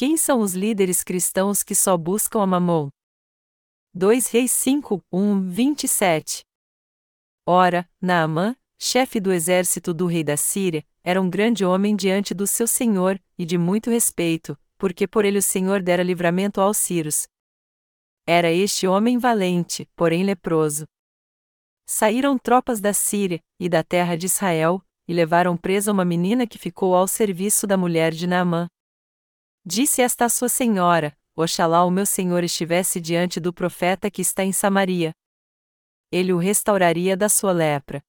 Quem são os líderes cristãos que só buscam a mamon? 2 Reis 5, 1, 27 Ora, Naamã, chefe do exército do rei da Síria, era um grande homem diante do seu senhor, e de muito respeito, porque por ele o Senhor dera livramento aos Círios. Era este homem valente, porém leproso. Saíram tropas da Síria e da terra de Israel, e levaram presa uma menina que ficou ao serviço da mulher de Naamã. Disse esta sua senhora: Oxalá o meu senhor estivesse diante do profeta que está em Samaria. Ele o restauraria da sua lepra.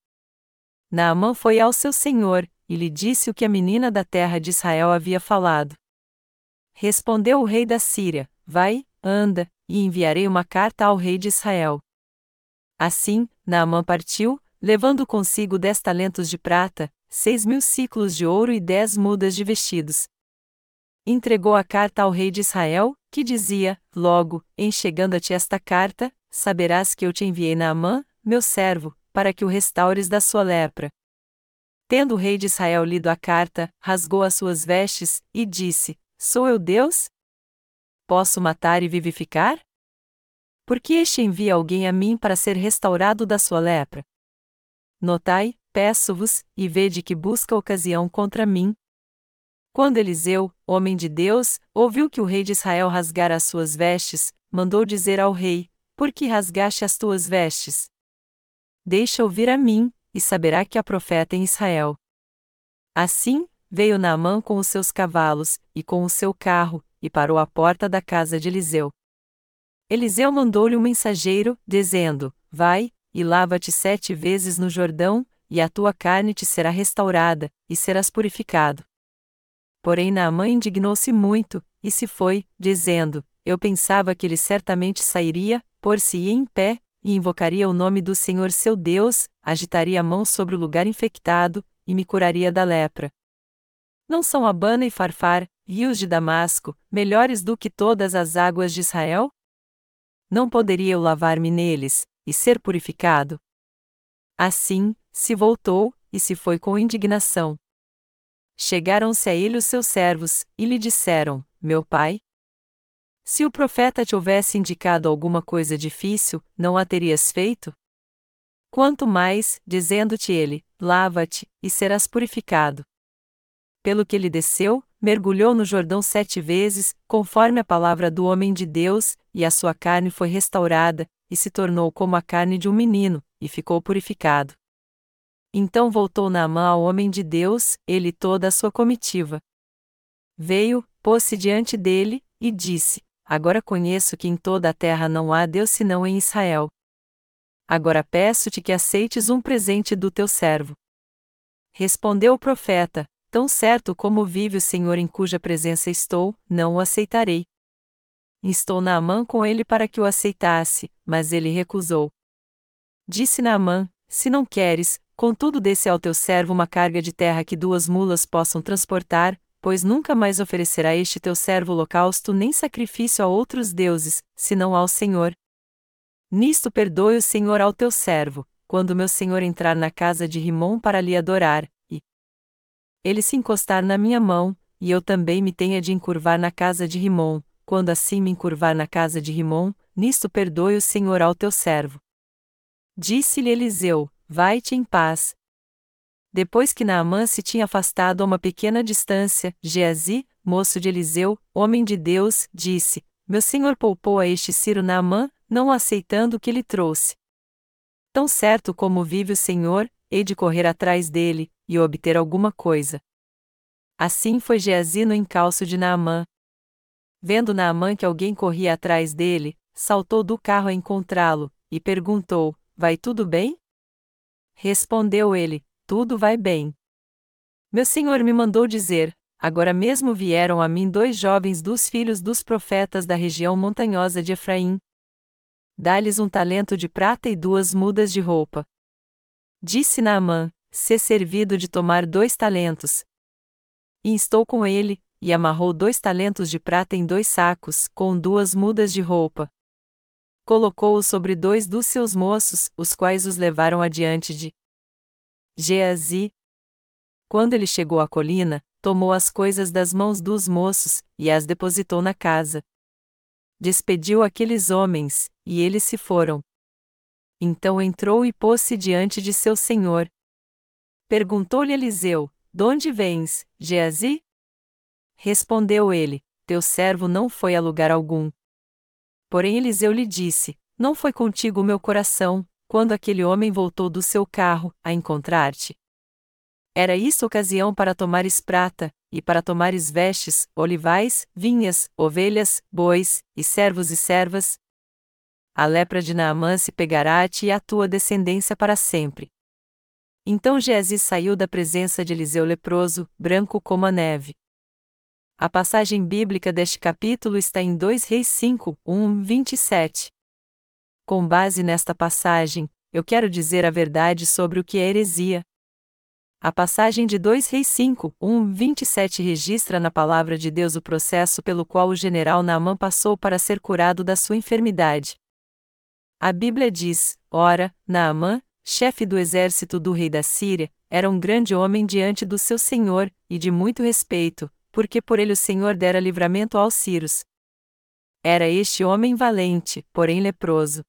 Naamã foi ao seu senhor, e lhe disse o que a menina da terra de Israel havia falado. Respondeu o rei da Síria: Vai, anda, e enviarei uma carta ao rei de Israel. Assim, Naamã partiu, levando consigo dez talentos de prata, seis mil ciclos de ouro e dez mudas de vestidos. Entregou a carta ao rei de Israel, que dizia: Logo, em chegando-te esta carta, saberás que eu te enviei Naamã, meu servo, para que o restaures da sua lepra. Tendo o rei de Israel lido a carta, rasgou as suas vestes, e disse: Sou eu Deus? Posso matar e vivificar? Por que este envia alguém a mim para ser restaurado da sua lepra? Notai, peço-vos, e vede que busca ocasião contra mim. Quando Eliseu, homem de Deus, ouviu que o rei de Israel rasgara as suas vestes, mandou dizer ao rei: Por que rasgaste as tuas vestes? Deixa ouvir a mim, e saberá que há profeta em Israel. Assim, veio Naamã com os seus cavalos, e com o seu carro, e parou à porta da casa de Eliseu. Eliseu mandou-lhe um mensageiro, dizendo: Vai, e lava-te sete vezes no Jordão, e a tua carne te será restaurada, e serás purificado. Porém Naamã indignou-se muito, e se foi, dizendo: Eu pensava que ele certamente sairia, por-se-ia em pé, e invocaria o nome do Senhor seu Deus, agitaria a mão sobre o lugar infectado, e me curaria da lepra. Não são Abana e Farfar, rios de Damasco, melhores do que todas as águas de Israel? Não poderia eu lavar-me neles, e ser purificado. Assim, se voltou, e se foi com indignação. Chegaram-se a ele os seus servos, e lhe disseram: Meu pai? Se o profeta te houvesse indicado alguma coisa difícil, não a terias feito? Quanto mais, dizendo-te ele: Lava-te, e serás purificado. Pelo que ele desceu, mergulhou no Jordão sete vezes, conforme a palavra do homem de Deus, e a sua carne foi restaurada, e se tornou como a carne de um menino, e ficou purificado. Então voltou Naamã ao homem de Deus, ele e toda a sua comitiva. Veio, pôs-se diante dele, e disse: Agora conheço que em toda a terra não há Deus senão em Israel. Agora peço-te que aceites um presente do teu servo. Respondeu o profeta: Tão certo como vive o Senhor em cuja presença estou, não o aceitarei. Estou Naamã com ele para que o aceitasse, mas ele recusou. Disse Naamã: Se não queres, contudo desse ao teu servo uma carga de terra que duas mulas possam transportar, pois nunca mais oferecerá este teu servo holocausto nem sacrifício a outros deuses, senão ao Senhor. Nisto perdoe o Senhor ao teu servo, quando meu senhor entrar na casa de Rimon para lhe adorar, e ele se encostar na minha mão, e eu também me tenha de encurvar na casa de Rimon, quando assim me encurvar na casa de Rimon, nisto perdoe o Senhor ao teu servo. Disse-lhe Eliseu: Vai-te em paz. Depois que Naamã se tinha afastado a uma pequena distância, Geazi, moço de Eliseu, homem de Deus, disse: Meu senhor poupou a este Ciro Naamã, não aceitando o que lhe trouxe. Tão certo como vive o Senhor, hei de correr atrás dele, e obter alguma coisa. Assim foi Geazi no encalço de Naamã, Vendo Naamã que alguém corria atrás dele, saltou do carro a encontrá-lo, e perguntou: Vai tudo bem? Respondeu ele: Tudo vai bem. Meu senhor me mandou dizer: Agora mesmo vieram a mim dois jovens dos filhos dos profetas da região montanhosa de Efraim. Dá-lhes um talento de prata e duas mudas de roupa. Disse Naamã: Ser servido de tomar dois talentos. E estou com ele, e amarrou dois talentos de prata em dois sacos, com duas mudas de roupa. Colocou-os sobre dois dos seus moços, os quais os levaram adiante de Geazi. Quando ele chegou à colina, tomou as coisas das mãos dos moços, e as depositou na casa. Despediu aqueles homens, e eles se foram. Então entrou e pôs-se diante de seu senhor. Perguntou-lhe Eliseu: De onde vens, Geazi? Respondeu ele: Teu servo não foi a lugar algum. Porém Eliseu lhe disse: Não foi contigo o meu coração, quando aquele homem voltou do seu carro, a encontrar-te. Era isso ocasião para tomares prata, e para tomares vestes, olivais, vinhas, ovelhas, bois, e servos e servas? A lepra de Naamã se pegará a ti e à tua descendência para sempre. Então Geazi saiu da presença de Eliseu leproso, branco como a neve. A passagem bíblica deste capítulo está em 2 Reis 5, 1, 27. Com base nesta passagem, eu quero dizer a verdade sobre o que é heresia, a passagem de 2 Reis 5, 1, 27 registra na palavra de Deus o processo pelo qual o general Naamã passou para ser curado da sua enfermidade. A Bíblia diz: Ora, Naamã, chefe do exército do rei da Síria, era um grande homem diante do seu senhor, e de muito respeito, porque por ele o senhor dera livramento aos Círios. Era este homem valente, porém leproso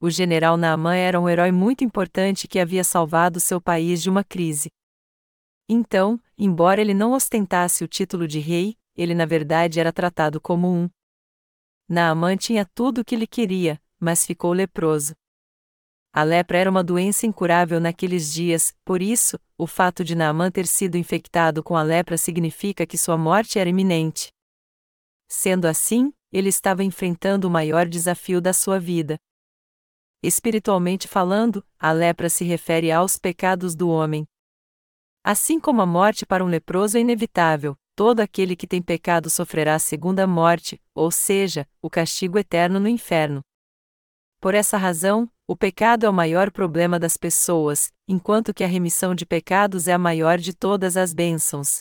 o general Naamã era um herói muito importante que havia salvado seu país de uma crise. Então, embora ele não ostentasse o título de rei, ele na verdade era tratado como um. Naamã tinha tudo o que lhe queria, mas ficou leproso. A lepra era uma doença incurável naqueles dias, por isso, o fato de Naamã ter sido infectado com a lepra significa que sua morte era iminente. Sendo assim, ele estava enfrentando o maior desafio da sua vida. Espiritualmente falando, a lepra se refere aos pecados do homem. Assim como a morte para um leproso é inevitável, todo aquele que tem pecado sofrerá a segunda morte, ou seja, o castigo eterno no inferno. Por essa razão, o pecado é o maior problema das pessoas, enquanto que a remissão de pecados é a maior de todas as bênçãos.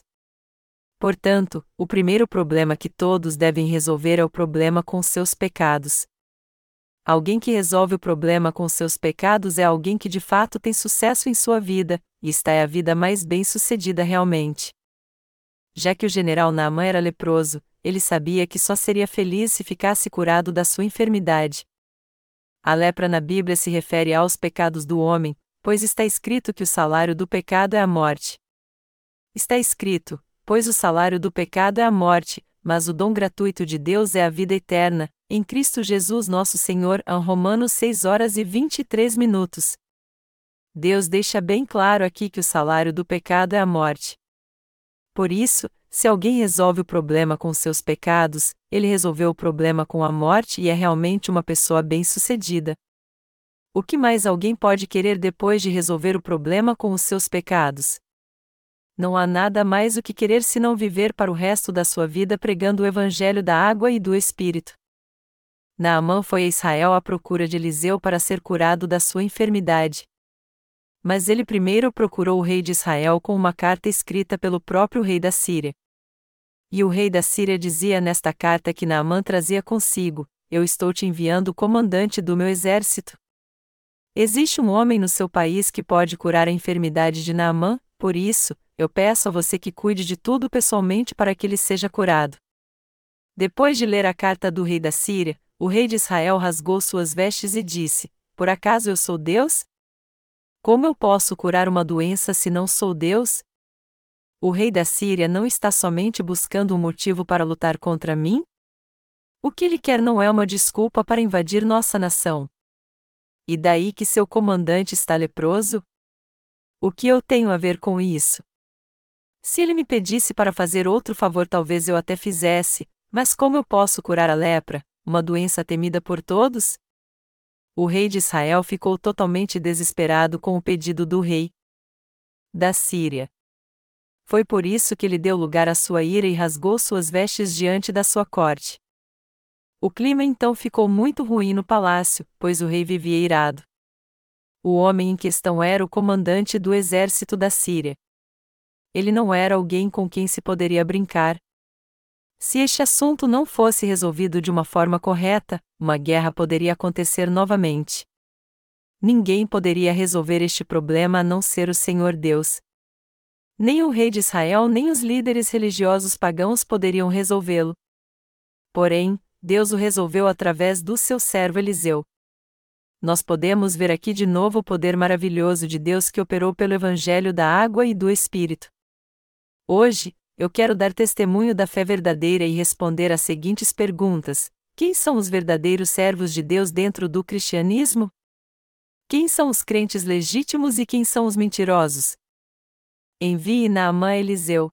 Portanto, o primeiro problema que todos devem resolver é o problema com seus pecados. Alguém que resolve o problema com seus pecados é alguém que de fato tem sucesso em sua vida, e está é a vida mais bem-sucedida realmente. Já que o general Naaman era leproso, ele sabia que só seria feliz se ficasse curado da sua enfermidade. A lepra na Bíblia se refere aos pecados do homem, pois está escrito que o salário do pecado é a morte. Está escrito: pois o salário do pecado é a morte, mas o dom gratuito de Deus é a vida eterna, em Cristo Jesus nosso Senhor. Romanos 6 horas e 23 minutos. Deus deixa bem claro aqui que o salário do pecado é a morte. Por isso, se alguém resolve o problema com seus pecados, ele resolveu o problema com a morte e é realmente uma pessoa bem-sucedida. O que mais alguém pode querer depois de resolver o problema com os seus pecados? não há nada mais o que querer senão viver para o resto da sua vida pregando o Evangelho da água e do Espírito. Naamã foi a Israel à procura de Eliseu para ser curado da sua enfermidade. Mas ele primeiro procurou o rei de Israel com uma carta escrita pelo próprio rei da Síria. E o rei da Síria dizia nesta carta que Naamã trazia consigo: Eu estou te enviando o comandante do meu exército. Existe um homem no seu país que pode curar a enfermidade de Naamã, por isso, eu peço a você que cuide de tudo pessoalmente para que ele seja curado. Depois de ler a carta do rei da Síria, o rei de Israel rasgou suas vestes e disse: Por acaso eu sou Deus? Como eu posso curar uma doença se não sou Deus? O rei da Síria não está somente buscando um motivo para lutar contra mim? O que ele quer não é uma desculpa para invadir nossa nação. E daí que seu comandante está leproso? O que eu tenho a ver com isso? Se ele me pedisse para fazer outro favor, talvez eu até fizesse, mas como eu posso curar a lepra, uma doença temida por todos? O rei de Israel ficou totalmente desesperado com o pedido do rei da Síria. Foi por isso que ele deu lugar à sua ira e rasgou suas vestes diante da sua corte. O clima então ficou muito ruim no palácio, pois o rei vivia irado. O homem em questão era o comandante do exército da Síria ele não era alguém com quem se poderia brincar. Se este assunto não fosse resolvido de uma forma correta, uma guerra poderia acontecer novamente. Ninguém poderia resolver este problema a não ser o Senhor Deus. Nem o rei de Israel nem os líderes religiosos pagãos poderiam resolvê-lo. Porém, Deus o resolveu através do seu servo Eliseu. Nós podemos ver aqui de novo o poder maravilhoso de Deus que operou pelo Evangelho da água e do Espírito. Hoje, eu quero dar testemunho da fé verdadeira e responder às seguintes perguntas: Quem são os verdadeiros servos de Deus dentro do cristianismo? Quem são os crentes legítimos e quem são os mentirosos? Envie Naamã Eliseu.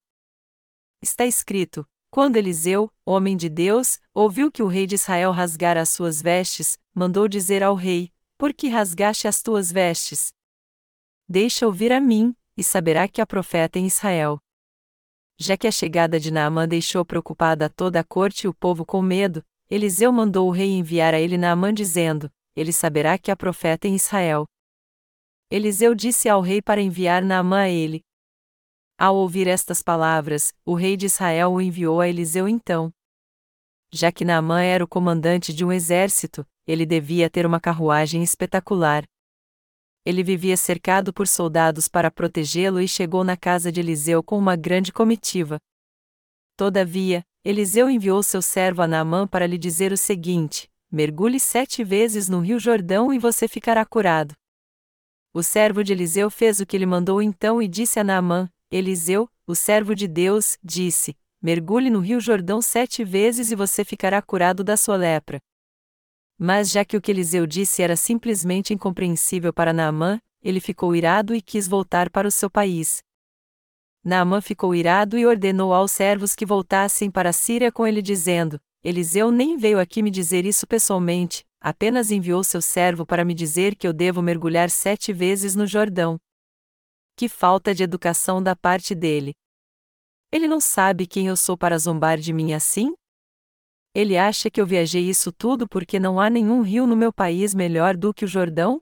Está escrito: Quando Eliseu, homem de Deus, ouviu que o rei de Israel rasgara as suas vestes, mandou dizer ao rei: Por que rasgaste as tuas vestes? Deixa ouvir a mim, e saberá que há profeta em Israel. Já que a chegada de Naamã deixou preocupada toda a corte e o povo com medo, Eliseu mandou o rei enviar a ele Naamã dizendo: ele saberá que há profeta em Israel. Eliseu disse ao rei para enviar Naamã a ele. Ao ouvir estas palavras, o rei de Israel o enviou a Eliseu então. Já que Naamã era o comandante de um exército, ele devia ter uma carruagem espetacular. Ele vivia cercado por soldados para protegê-lo e chegou na casa de Eliseu com uma grande comitiva. Todavia, Eliseu enviou seu servo a Naamã para lhe dizer o seguinte: mergulhe sete vezes no rio Jordão e você ficará curado. O servo de Eliseu fez o que ele mandou então e disse a Naamã: Eliseu, o servo de Deus, disse: Mergulhe no rio Jordão sete vezes e você ficará curado da sua lepra. Mas já que o que Eliseu disse era simplesmente incompreensível para Naamã, ele ficou irado e quis voltar para o seu país. Naamã ficou irado e ordenou aos servos que voltassem para a Síria com ele dizendo: Eliseu nem veio aqui me dizer isso pessoalmente, apenas enviou seu servo para me dizer que eu devo mergulhar sete vezes no Jordão. Que falta de educação da parte dele! Ele não sabe quem eu sou para zombar de mim assim? Ele acha que eu viajei isso tudo porque não há nenhum rio no meu país melhor do que o Jordão?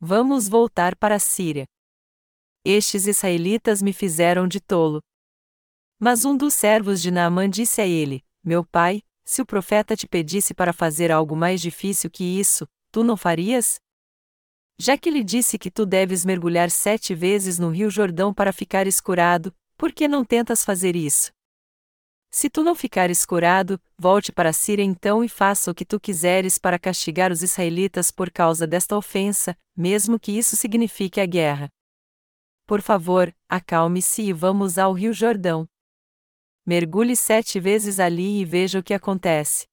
Vamos voltar para a Síria. Estes israelitas me fizeram de tolo. Mas um dos servos de Naamã disse a ele: meu pai, se o profeta te pedisse para fazer algo mais difícil que isso, tu não farias? Já que lhe disse que tu deves mergulhar sete vezes no rio Jordão para ficar escurado, por que não tentas fazer isso? Se tu não ficar escurado, volte para a Síria então e faça o que tu quiseres para castigar os israelitas por causa desta ofensa, mesmo que isso signifique a guerra. Por favor, acalme-se e vamos ao rio Jordão. Mergulhe sete vezes ali e veja o que acontece.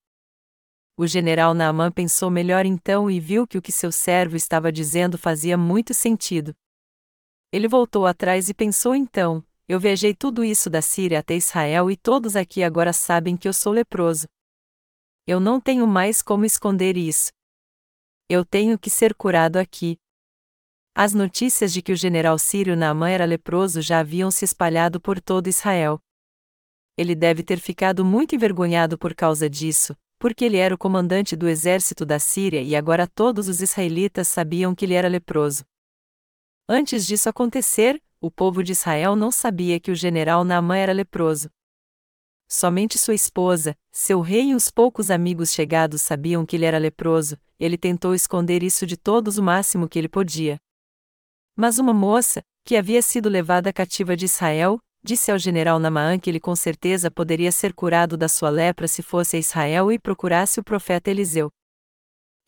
O general Naaman pensou melhor então e viu que o que seu servo estava dizendo fazia muito sentido. Ele voltou atrás e pensou então: Eu viajei tudo isso da Síria até Israel e todos aqui agora sabem que eu sou leproso. Eu não tenho mais como esconder isso. Eu tenho que ser curado aqui. As notícias de que o general sírio Naaman era leproso já haviam se espalhado por todo Israel ele deve ter ficado muito envergonhado por causa disso, porque ele era o comandante do exército da Síria e agora todos os israelitas sabiam que ele era leproso. Antes disso acontecer, o povo de Israel não sabia que o general Naamã era leproso. Somente sua esposa, seu rei e os poucos amigos chegados sabiam que ele era leproso, ele tentou esconder isso de todos o máximo que ele podia. Mas uma moça, que havia sido levada cativa de Israel, disse ao general Namaã que ele com certeza poderia ser curado da sua lepra se fosse a Israel e procurasse o profeta Eliseu.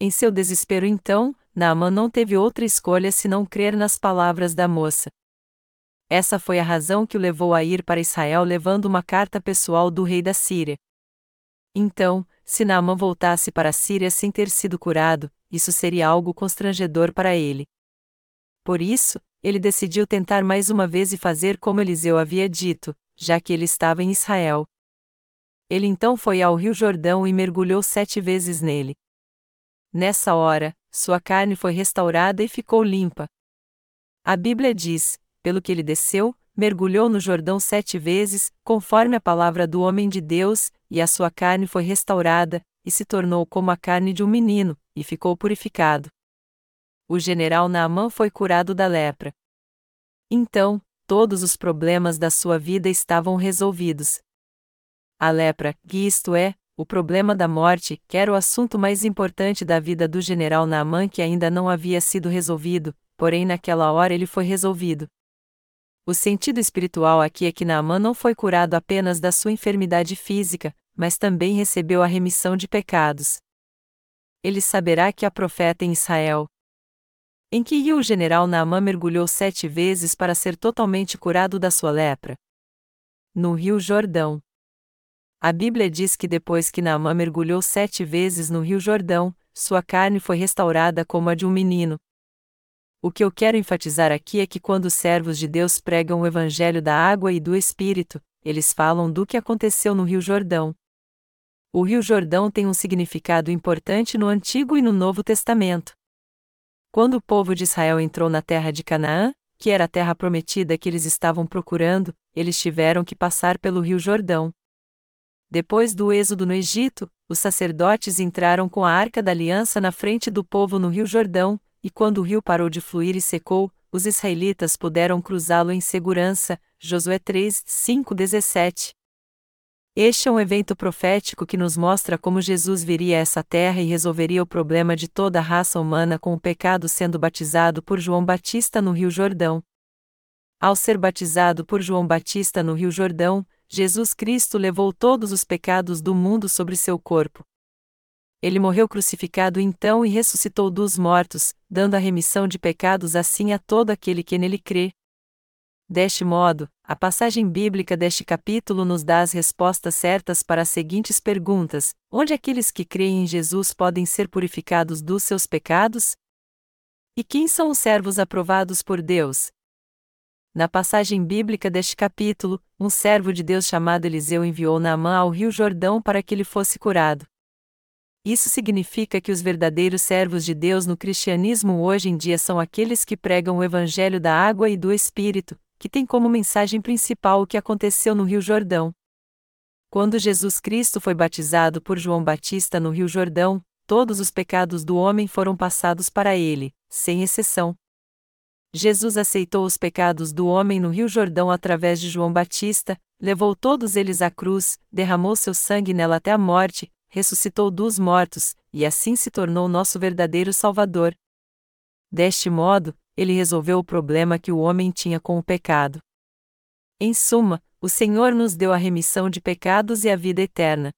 Em seu desespero então, Naamã não teve outra escolha senão crer nas palavras da moça. Essa foi a razão que o levou a ir para Israel levando uma carta pessoal do rei da Síria. Então, se Naamã voltasse para a Síria sem ter sido curado, isso seria algo constrangedor para ele. Por isso, ele decidiu tentar mais uma vez e fazer como Eliseu havia dito, já que ele estava em Israel. Ele então foi ao rio Jordão e mergulhou sete vezes nele. Nessa hora, sua carne foi restaurada e ficou limpa. A Bíblia diz: pelo que ele desceu, mergulhou no Jordão sete vezes, conforme a palavra do homem de Deus, e a sua carne foi restaurada, e se tornou como a carne de um menino, e ficou purificado o general Naamã foi curado da lepra. Então, todos os problemas da sua vida estavam resolvidos. A lepra, que isto é, o problema da morte, que era o assunto mais importante da vida do general Naamã que ainda não havia sido resolvido, porém naquela hora ele foi resolvido. O sentido espiritual aqui é que Naamã não foi curado apenas da sua enfermidade física, mas também recebeu a remissão de pecados. Ele saberá que há profeta em Israel. Em que rio o general Naamã mergulhou sete vezes para ser totalmente curado da sua lepra? No rio Jordão. A Bíblia diz que depois que Naamã mergulhou sete vezes no rio Jordão, sua carne foi restaurada como a de um menino. O que eu quero enfatizar aqui é que quando os servos de Deus pregam o Evangelho da água e do Espírito, eles falam do que aconteceu no Rio Jordão. O Rio Jordão tem um significado importante no Antigo e no Novo Testamento. Quando o povo de Israel entrou na terra de Canaã, que era a terra prometida que eles estavam procurando, eles tiveram que passar pelo Rio Jordão. Depois do êxodo no Egito, os sacerdotes entraram com a arca da aliança na frente do povo no Rio Jordão, e quando o rio parou de fluir e secou, os israelitas puderam cruzá-lo em segurança. Josué 3, 5, 17. Este é um evento profético que nos mostra como Jesus viria a essa terra e resolveria o problema de toda a raça humana com o pecado sendo batizado por João Batista no Rio Jordão. Ao ser batizado por João Batista no Rio Jordão, Jesus Cristo levou todos os pecados do mundo sobre seu corpo. Ele morreu crucificado então e ressuscitou dos mortos, dando a remissão de pecados assim a todo aquele que nele crê. Deste modo, a passagem bíblica deste capítulo nos dá as respostas certas para as seguintes perguntas: onde aqueles que creem em Jesus podem ser purificados dos seus pecados? E quem são os servos aprovados por Deus? Na passagem bíblica deste capítulo, um servo de Deus chamado Eliseu enviou Naamã ao rio Jordão para que ele fosse curado. Isso significa que os verdadeiros servos de Deus no cristianismo hoje em dia são aqueles que pregam o evangelho da água e do Espírito, que tem como mensagem principal o que aconteceu no Rio Jordão. Quando Jesus Cristo foi batizado por João Batista no Rio Jordão, todos os pecados do homem foram passados para ele, sem exceção. Jesus aceitou os pecados do homem no Rio Jordão através de João Batista, levou todos eles à cruz, derramou seu sangue nela até a morte, ressuscitou dos mortos, e assim se tornou nosso verdadeiro Salvador. Deste modo, ele resolveu o problema que o homem tinha com o pecado. Em suma, o Senhor nos deu a remissão de pecados e a vida eterna.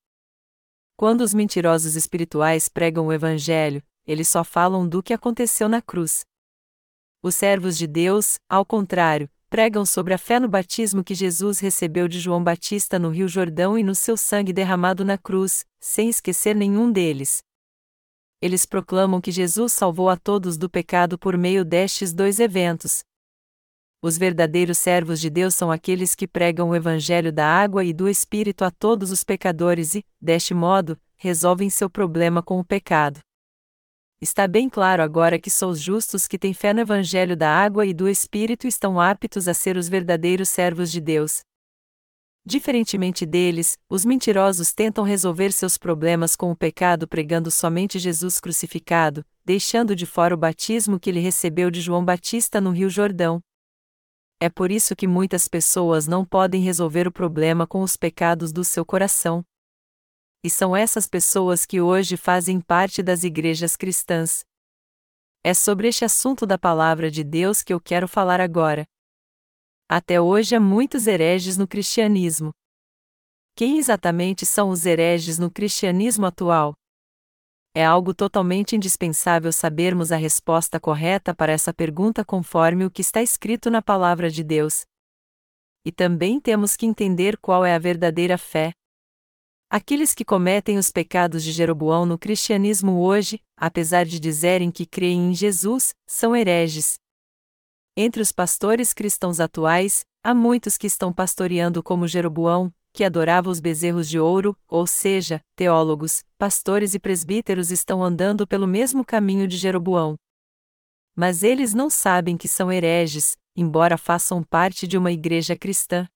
Quando os mentirosos espirituais pregam o Evangelho, eles só falam do que aconteceu na cruz. Os servos de Deus, ao contrário, pregam sobre a fé no batismo que Jesus recebeu de João Batista no Rio Jordão e no seu sangue derramado na cruz, sem esquecer nenhum deles. Eles proclamam que Jesus salvou a todos do pecado por meio destes dois eventos. Os verdadeiros servos de Deus são aqueles que pregam o Evangelho da água e do Espírito a todos os pecadores e, deste modo, resolvem seu problema com o pecado. Está bem claro agora que só os justos que têm fé no Evangelho da água e do Espírito estão aptos a ser os verdadeiros servos de Deus. Diferentemente deles, os mentirosos tentam resolver seus problemas com o pecado pregando somente Jesus crucificado, deixando de fora o batismo que ele recebeu de João Batista no Rio Jordão. É por isso que muitas pessoas não podem resolver o problema com os pecados do seu coração. E são essas pessoas que hoje fazem parte das igrejas cristãs. É sobre este assunto da palavra de Deus que eu quero falar agora. Até hoje há muitos hereges no cristianismo. Quem exatamente são os hereges no cristianismo atual? É algo totalmente indispensável sabermos a resposta correta para essa pergunta conforme o que está escrito na palavra de Deus. E também temos que entender qual é a verdadeira fé, Aqueles que cometem os pecados de Jeroboão no cristianismo hoje, apesar de dizerem que creem em Jesus, são hereges. Entre os pastores cristãos atuais, há muitos que estão pastoreando como Jeroboão, que adorava os bezerros de ouro, ou seja, teólogos, pastores e presbíteros estão andando pelo mesmo caminho de Jeroboão. Mas eles não sabem que são hereges, embora façam parte de uma igreja cristã.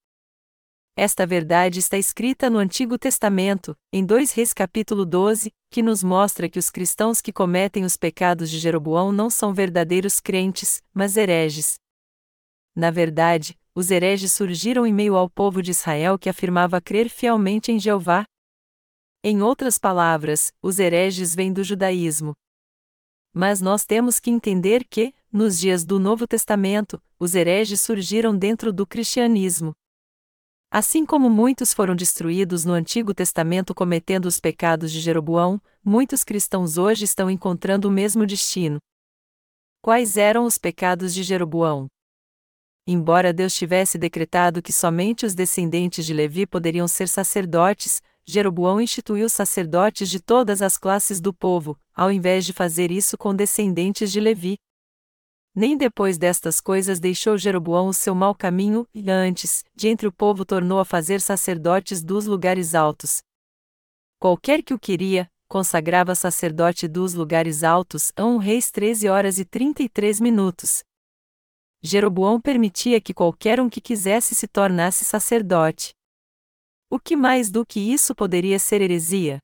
Esta verdade está escrita no Antigo Testamento, em 2 Reis capítulo 12, que nos mostra que os cristãos que cometem os pecados de Jeroboão não são verdadeiros crentes, mas hereges. Na verdade, os hereges surgiram em meio ao povo de Israel que afirmava crer fielmente em Jeová. Em outras palavras, os hereges vêm do judaísmo. Mas nós temos que entender que, nos dias do Novo Testamento, os hereges surgiram dentro do cristianismo. Assim como muitos foram destruídos no Antigo Testamento cometendo os pecados de Jeroboão, muitos cristãos hoje estão encontrando o mesmo destino. Quais eram os pecados de Jeroboão? Embora Deus tivesse decretado que somente os descendentes de Levi poderiam ser sacerdotes, Jeroboão instituiu sacerdotes de todas as classes do povo, ao invés de fazer isso com descendentes de Levi. Nem depois destas coisas deixou Jeroboão o seu mau caminho, e antes, de entre o povo tornou a fazer sacerdotes dos lugares altos. Qualquer que o queria, consagrava sacerdote dos lugares altos a um reis 13 horas e 33 minutos. Jeroboão permitia que qualquer um que quisesse se tornasse sacerdote. O que mais do que isso poderia ser heresia?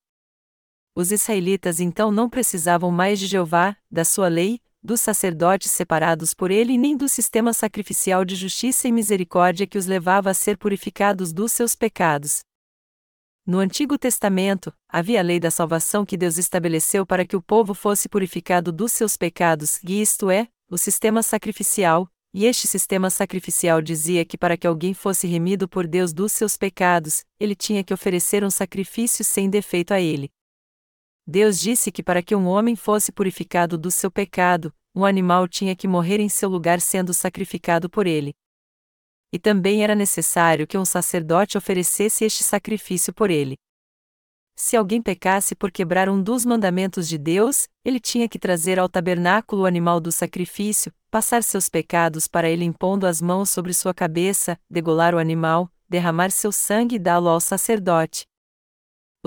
Os israelitas então não precisavam mais de Jeová, da sua lei, dos sacerdotes separados por ele nem do sistema sacrificial de justiça e misericórdia que os levava a ser purificados dos seus pecados. No Antigo Testamento, havia a lei da salvação que Deus estabeleceu para que o povo fosse purificado dos seus pecados, e isto é, o sistema sacrificial, e este sistema sacrificial dizia que para que alguém fosse remido por Deus dos seus pecados, ele tinha que oferecer um sacrifício sem defeito a ele. Deus disse que para que um homem fosse purificado do seu pecado, um animal tinha que morrer em seu lugar sendo sacrificado por ele. E também era necessário que um sacerdote oferecesse este sacrifício por ele. Se alguém pecasse por quebrar um dos mandamentos de Deus, ele tinha que trazer ao tabernáculo o animal do sacrifício, passar seus pecados para ele impondo as mãos sobre sua cabeça, degolar o animal, derramar seu sangue e dá-lo ao sacerdote.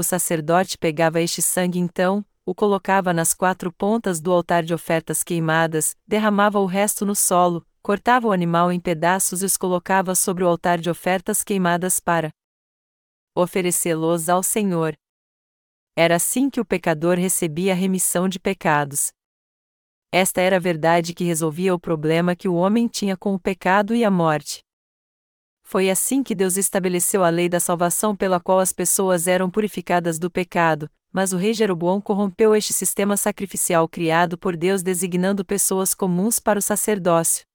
O sacerdote pegava este sangue então, o colocava nas quatro pontas do altar de ofertas queimadas, derramava o resto no solo, cortava o animal em pedaços e os colocava sobre o altar de ofertas queimadas para oferecê-los ao Senhor. Era assim que o pecador recebia a remissão de pecados. Esta era a verdade que resolvia o problema que o homem tinha com o pecado e a morte. Foi assim que Deus estabeleceu a lei da salvação pela qual as pessoas eram purificadas do pecado, mas o rei Jeroboão corrompeu este sistema sacrificial criado por Deus designando pessoas comuns para o sacerdócio.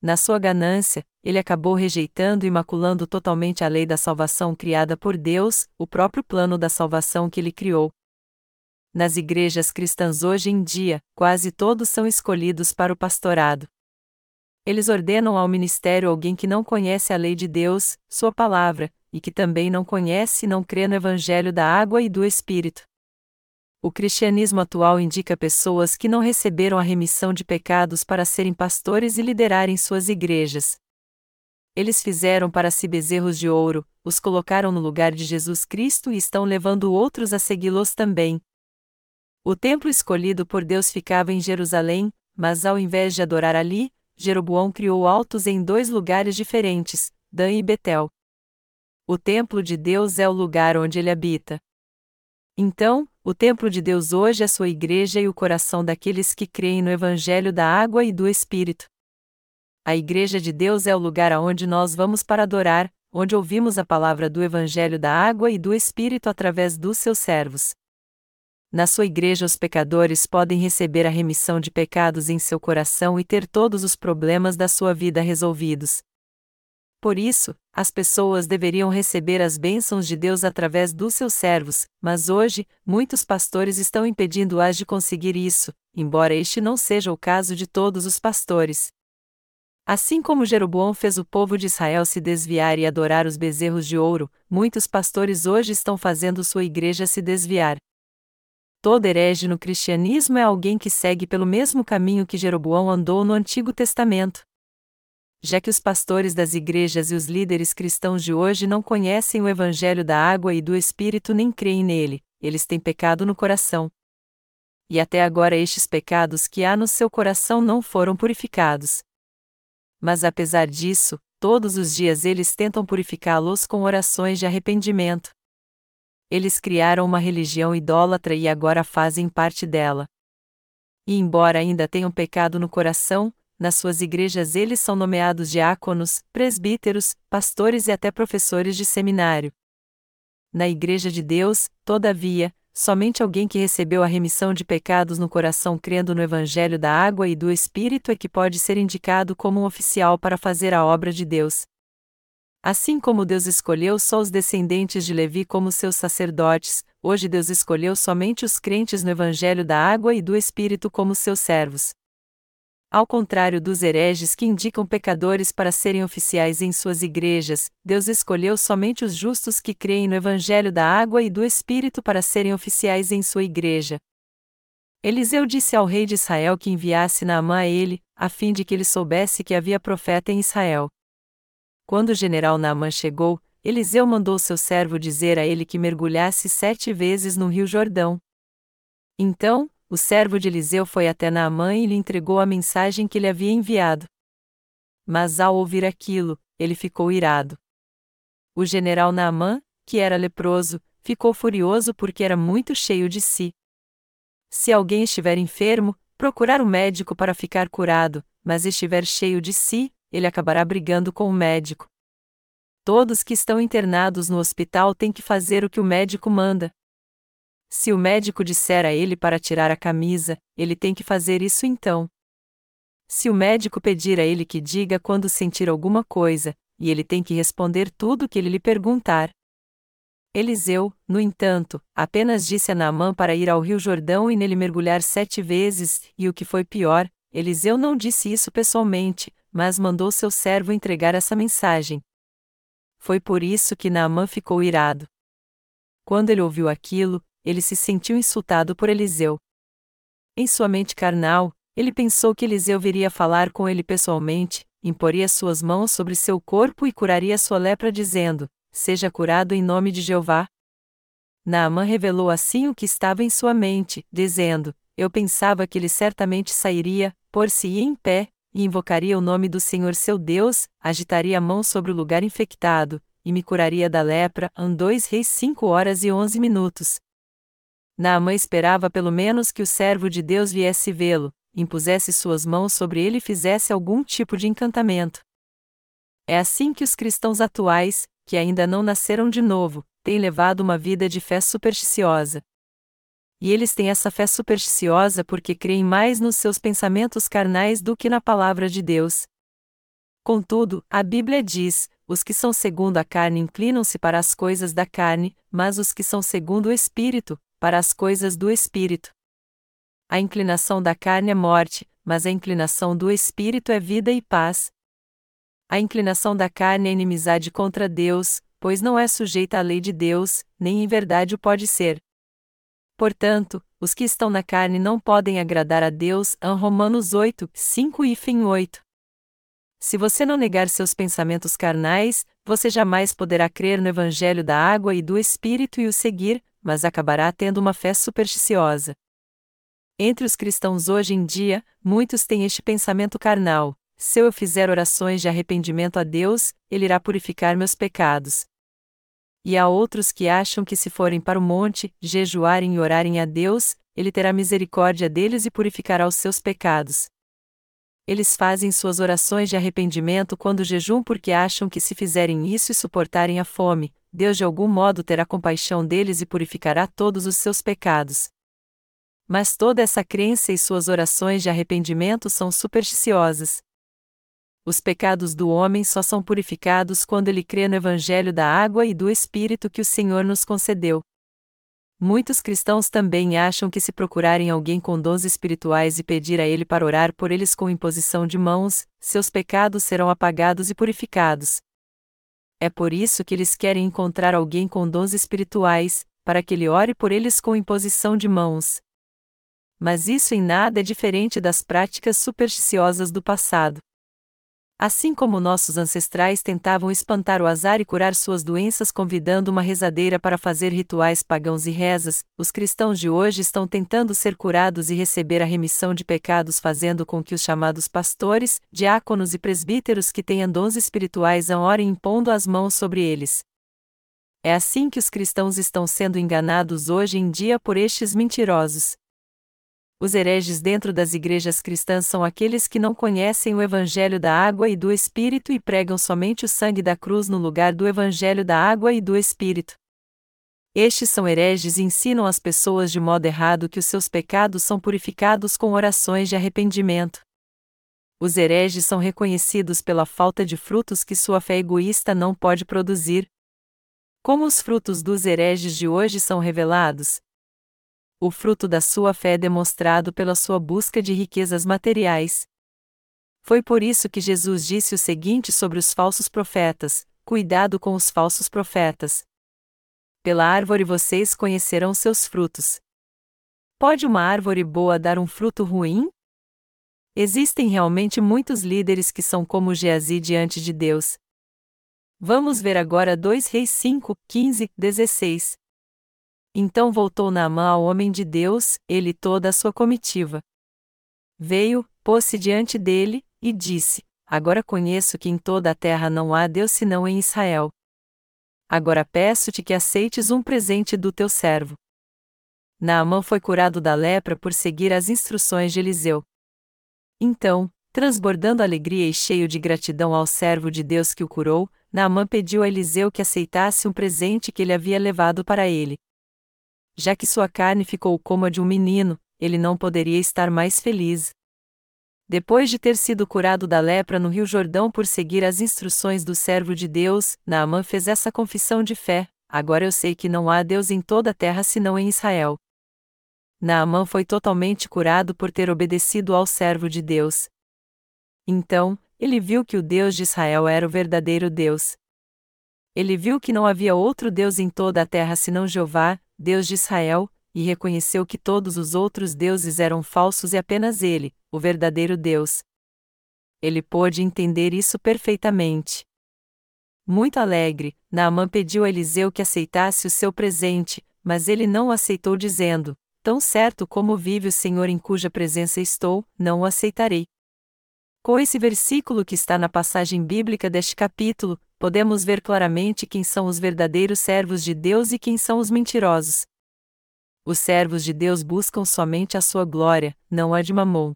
Na sua ganância, ele acabou rejeitando e maculando totalmente a lei da salvação criada por Deus, o próprio plano da salvação que ele criou, nas igrejas cristãs hoje em dia, quase todos são escolhidos para o pastorado. Eles ordenam ao ministério alguém que não conhece a lei de Deus, sua palavra, e que também não conhece e não crê no evangelho da água e do Espírito. O cristianismo atual indica pessoas que não receberam a remissão de pecados para serem pastores e liderarem suas igrejas. Eles fizeram para si bezerros de ouro, os colocaram no lugar de Jesus Cristo e estão levando outros a segui-los também, o templo escolhido por Deus ficava em Jerusalém, mas ao invés de adorar ali, Jeroboão criou altos em dois lugares diferentes, Dan e Betel. O templo de Deus é o lugar onde ele habita. Então, o templo de Deus hoje é sua igreja e o coração daqueles que creem no evangelho da água e do Espírito. A igreja de Deus é o lugar aonde nós vamos para adorar, onde ouvimos a palavra do evangelho da água e do Espírito através dos seus servos. Na sua igreja, os pecadores podem receber a remissão de pecados em seu coração e ter todos os problemas da sua vida resolvidos. Por isso, as pessoas deveriam receber as bênçãos de Deus através dos seus servos, mas hoje, muitos pastores estão impedindo-as de conseguir isso, embora este não seja o caso de todos os pastores. Assim como Jeroboão fez o povo de Israel se desviar e adorar os bezerros de ouro, muitos pastores hoje estão fazendo sua igreja se desviar. Todo herege no cristianismo é alguém que segue pelo mesmo caminho que Jeroboão andou no Antigo Testamento. Já que os pastores das igrejas e os líderes cristãos de hoje não conhecem o Evangelho da água e do Espírito nem creem nele, eles têm pecado no coração. E até agora estes pecados que há no seu coração não foram purificados. Mas apesar disso, todos os dias eles tentam purificá-los com orações de arrependimento eles criaram uma religião idólatra e agora fazem parte dela. E embora ainda tenham pecado no coração, nas suas igrejas eles são nomeados diáconos, presbíteros, pastores e até professores de seminário. Na Igreja de Deus, todavia, somente alguém que recebeu a remissão de pecados no coração crendo no Evangelho da água e do Espírito é que pode ser indicado como um oficial para fazer a obra de Deus. Assim como Deus escolheu só os descendentes de Levi como seus sacerdotes, hoje Deus escolheu somente os crentes no Evangelho da Água e do Espírito como seus servos. Ao contrário dos hereges que indicam pecadores para serem oficiais em suas igrejas, Deus escolheu somente os justos que creem no Evangelho da Água e do Espírito para serem oficiais em sua igreja. Eliseu disse ao rei de Israel que enviasse Naamã a ele, a fim de que ele soubesse que havia profeta em Israel. Quando o general Naamã chegou, Eliseu mandou seu servo dizer a ele que mergulhasse sete vezes no rio Jordão. Então, o servo de Eliseu foi até Naamã e lhe entregou a mensagem que ele havia enviado. Mas ao ouvir aquilo, ele ficou irado. O general Naamã, que era leproso, ficou furioso porque era muito cheio de si. Se alguém estiver enfermo, procurar um médico para ficar curado, mas estiver cheio de si, ele acabará brigando com o médico. Todos que estão internados no hospital têm que fazer o que o médico manda. Se o médico disser a ele para tirar a camisa, ele tem que fazer isso então. Se o médico pedir a ele que diga quando sentir alguma coisa, e ele tem que responder tudo o que ele lhe perguntar. Eliseu, no entanto, apenas disse a Naamã para ir ao rio Jordão e nele mergulhar sete vezes, e o que foi pior, Eliseu não disse isso pessoalmente, mas mandou seu servo entregar essa mensagem. Foi por isso que Naamã ficou irado. Quando ele ouviu aquilo, ele se sentiu insultado por Eliseu. Em sua mente carnal, ele pensou que Eliseu viria falar com ele pessoalmente, imporia suas mãos sobre seu corpo e curaria sua lepra, dizendo: Seja curado em nome de Jeová. Naamã revelou assim o que estava em sua mente, dizendo: Eu pensava que ele certamente sairia, por-se-ia em pé, e invocaria o nome do Senhor seu Deus, agitaria a mão sobre o lugar infectado, e me curaria da lepra. An 2 Reis 5 horas e 11 minutos. Naamã esperava pelo menos que o servo de Deus viesse vê-lo, impusesse suas mãos sobre ele e fizesse algum tipo de encantamento. É assim que os cristãos atuais, que ainda não nasceram de novo, têm levado uma vida de fé supersticiosa, e eles têm essa fé supersticiosa porque creem mais nos seus pensamentos carnais do que na palavra de Deus. Contudo, a Bíblia diz: os que são segundo a carne inclinam-se para as coisas da carne, mas os que são segundo o Espírito, para as coisas do Espírito. A inclinação da carne é morte, mas a inclinação do Espírito é vida e paz. A inclinação da carne é inimizade contra Deus, pois não é sujeita à lei de Deus, nem em verdade o pode ser. Portanto, os que estão na carne não podem agradar a Deus. Romanos 8, 5 e fim 8. Se você não negar seus pensamentos carnais, você jamais poderá crer no Evangelho da água e do Espírito e o seguir, mas acabará tendo uma fé supersticiosa. Entre os cristãos hoje em dia, muitos têm este pensamento carnal: se eu fizer orações de arrependimento a Deus, Ele irá purificar meus pecados, e há outros que acham que se forem para o monte, jejuarem e orarem a Deus, ele terá misericórdia deles e purificará os seus pecados. Eles fazem suas orações de arrependimento quando jejum porque acham que se fizerem isso e suportarem a fome, Deus de algum modo terá compaixão deles e purificará todos os seus pecados. Mas toda essa crença e suas orações de arrependimento são supersticiosas, os pecados do homem só são purificados quando ele crê no Evangelho da água e do Espírito que o Senhor nos concedeu. Muitos cristãos também acham que se procurarem alguém com dons espirituais e pedir a ele para orar por eles com imposição de mãos, seus pecados serão apagados e purificados. É por isso que eles querem encontrar alguém com dons espirituais, para que ele ore por eles com imposição de mãos. Mas isso em nada é diferente das práticas supersticiosas do passado. Assim como nossos ancestrais tentavam espantar o azar e curar suas doenças convidando uma rezadeira para fazer rituais pagãos e rezas, os cristãos de hoje estão tentando ser curados e receber a remissão de pecados fazendo com que os chamados pastores, diáconos e presbíteros que tenham dons espirituais a orem impondo as mãos sobre eles. É assim que os cristãos estão sendo enganados hoje em dia por estes mentirosos. Os hereges dentro das igrejas cristãs são aqueles que não conhecem o Evangelho da água e do Espírito e pregam somente o sangue da cruz no lugar do Evangelho da água e do Espírito. Estes são hereges e ensinam as pessoas de modo errado que os seus pecados são purificados com orações de arrependimento. Os hereges são reconhecidos pela falta de frutos que sua fé egoísta não pode produzir. Como os frutos dos hereges de hoje são revelados? O fruto da sua fé é demonstrado pela sua busca de riquezas materiais. Foi por isso que Jesus disse o seguinte sobre os falsos profetas: Cuidado com os falsos profetas. Pela árvore vocês conhecerão seus frutos. Pode uma árvore boa dar um fruto ruim? Existem realmente muitos líderes que são como Geazi diante de Deus. Vamos ver agora 2 Reis 5, 15, 16. Então voltou Naamã ao homem de Deus, ele e toda a sua comitiva. Veio, pôs-se diante dele, e disse: Agora conheço que em toda a terra não há Deus senão em Israel. Agora peço-te que aceites um presente do teu servo. Naamã foi curado da lepra por seguir as instruções de Eliseu. Então, transbordando alegria e cheio de gratidão ao servo de Deus que o curou, Naamã pediu a Eliseu que aceitasse um presente que ele havia levado para ele. Já que sua carne ficou como a de um menino, ele não poderia estar mais feliz. Depois de ter sido curado da lepra no Rio Jordão por seguir as instruções do servo de Deus, Naamã fez essa confissão de fé: Agora eu sei que não há Deus em toda a terra senão em Israel. Naamã foi totalmente curado por ter obedecido ao servo de Deus. Então, ele viu que o Deus de Israel era o verdadeiro Deus. Ele viu que não havia outro Deus em toda a terra senão Jeová, Deus de Israel, e reconheceu que todos os outros deuses eram falsos e apenas ele, o verdadeiro Deus. Ele pôde entender isso perfeitamente. Muito alegre, Naamã pediu a Eliseu que aceitasse o seu presente, mas ele não o aceitou, dizendo: Tão certo como vive o Senhor em cuja presença estou, não o aceitarei. Com esse versículo que está na passagem bíblica deste capítulo, podemos ver claramente quem são os verdadeiros servos de Deus e quem são os mentirosos. Os servos de Deus buscam somente a sua glória, não a de Mamon.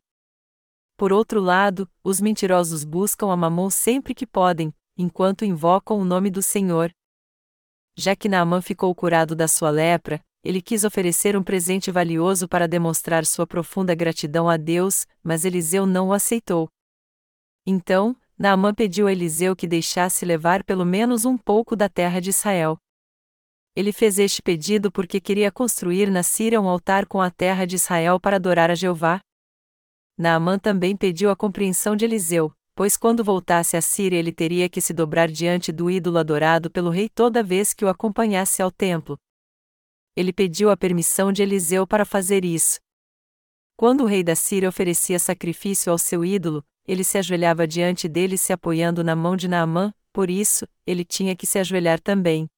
Por outro lado, os mentirosos buscam a Mamon sempre que podem, enquanto invocam o nome do Senhor. Já que Naamã ficou curado da sua lepra, ele quis oferecer um presente valioso para demonstrar sua profunda gratidão a Deus, mas Eliseu não o aceitou. Então, Naamã pediu a Eliseu que deixasse levar pelo menos um pouco da terra de Israel. Ele fez este pedido porque queria construir na Síria um altar com a terra de Israel para adorar a Jeová. Naamã também pediu a compreensão de Eliseu, pois quando voltasse à Síria ele teria que se dobrar diante do ídolo adorado pelo rei toda vez que o acompanhasse ao templo ele pediu a permissão de Eliseu para fazer isso. Quando o rei da Síria oferecia sacrifício ao seu ídolo, ele se ajoelhava diante dele se apoiando na mão de Naamã, por isso, ele tinha que se ajoelhar também.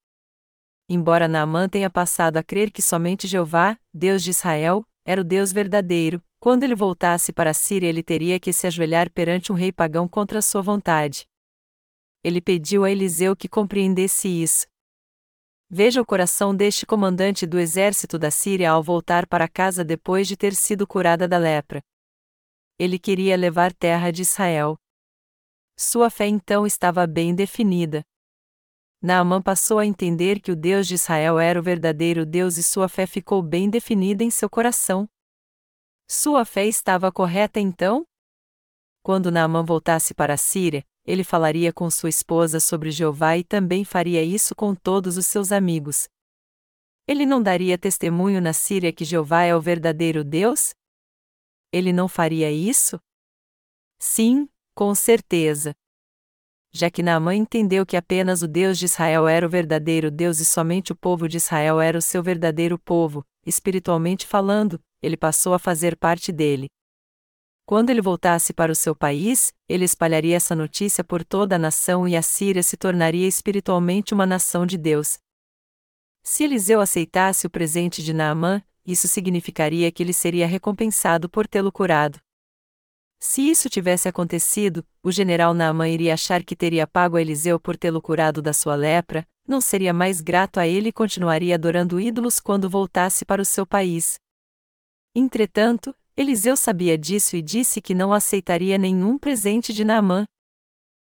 Embora Naamã tenha passado a crer que somente Jeová, Deus de Israel, era o Deus verdadeiro, quando ele voltasse para a Síria ele teria que se ajoelhar perante um rei pagão contra sua vontade. Ele pediu a Eliseu que compreendesse isso. Veja o coração deste comandante do exército da Síria ao voltar para casa depois de ter sido curada da lepra. Ele queria levar terra de Israel. Sua fé então estava bem definida. Naamã passou a entender que o Deus de Israel era o verdadeiro Deus e sua fé ficou bem definida em seu coração. Sua fé estava correta então? Quando Naamã voltasse para a Síria, ele falaria com sua esposa sobre Jeová e também faria isso com todos os seus amigos. Ele não daria testemunho na Síria que Jeová é o verdadeiro Deus? Ele não faria isso? Sim, com certeza. Já que Naamã entendeu que apenas o Deus de Israel era o verdadeiro Deus e somente o povo de Israel era o seu verdadeiro povo, espiritualmente falando, ele passou a fazer parte dele. Quando ele voltasse para o seu país, ele espalharia essa notícia por toda a nação e a Síria se tornaria espiritualmente uma nação de Deus. Se Eliseu aceitasse o presente de Naamã, isso significaria que ele seria recompensado por tê-lo curado. Se isso tivesse acontecido, o general Naamã iria achar que teria pago a Eliseu por tê-lo curado da sua lepra, não seria mais grato a ele e continuaria adorando ídolos quando voltasse para o seu país. Entretanto, Eliseu sabia disso e disse que não aceitaria nenhum presente de Naamã.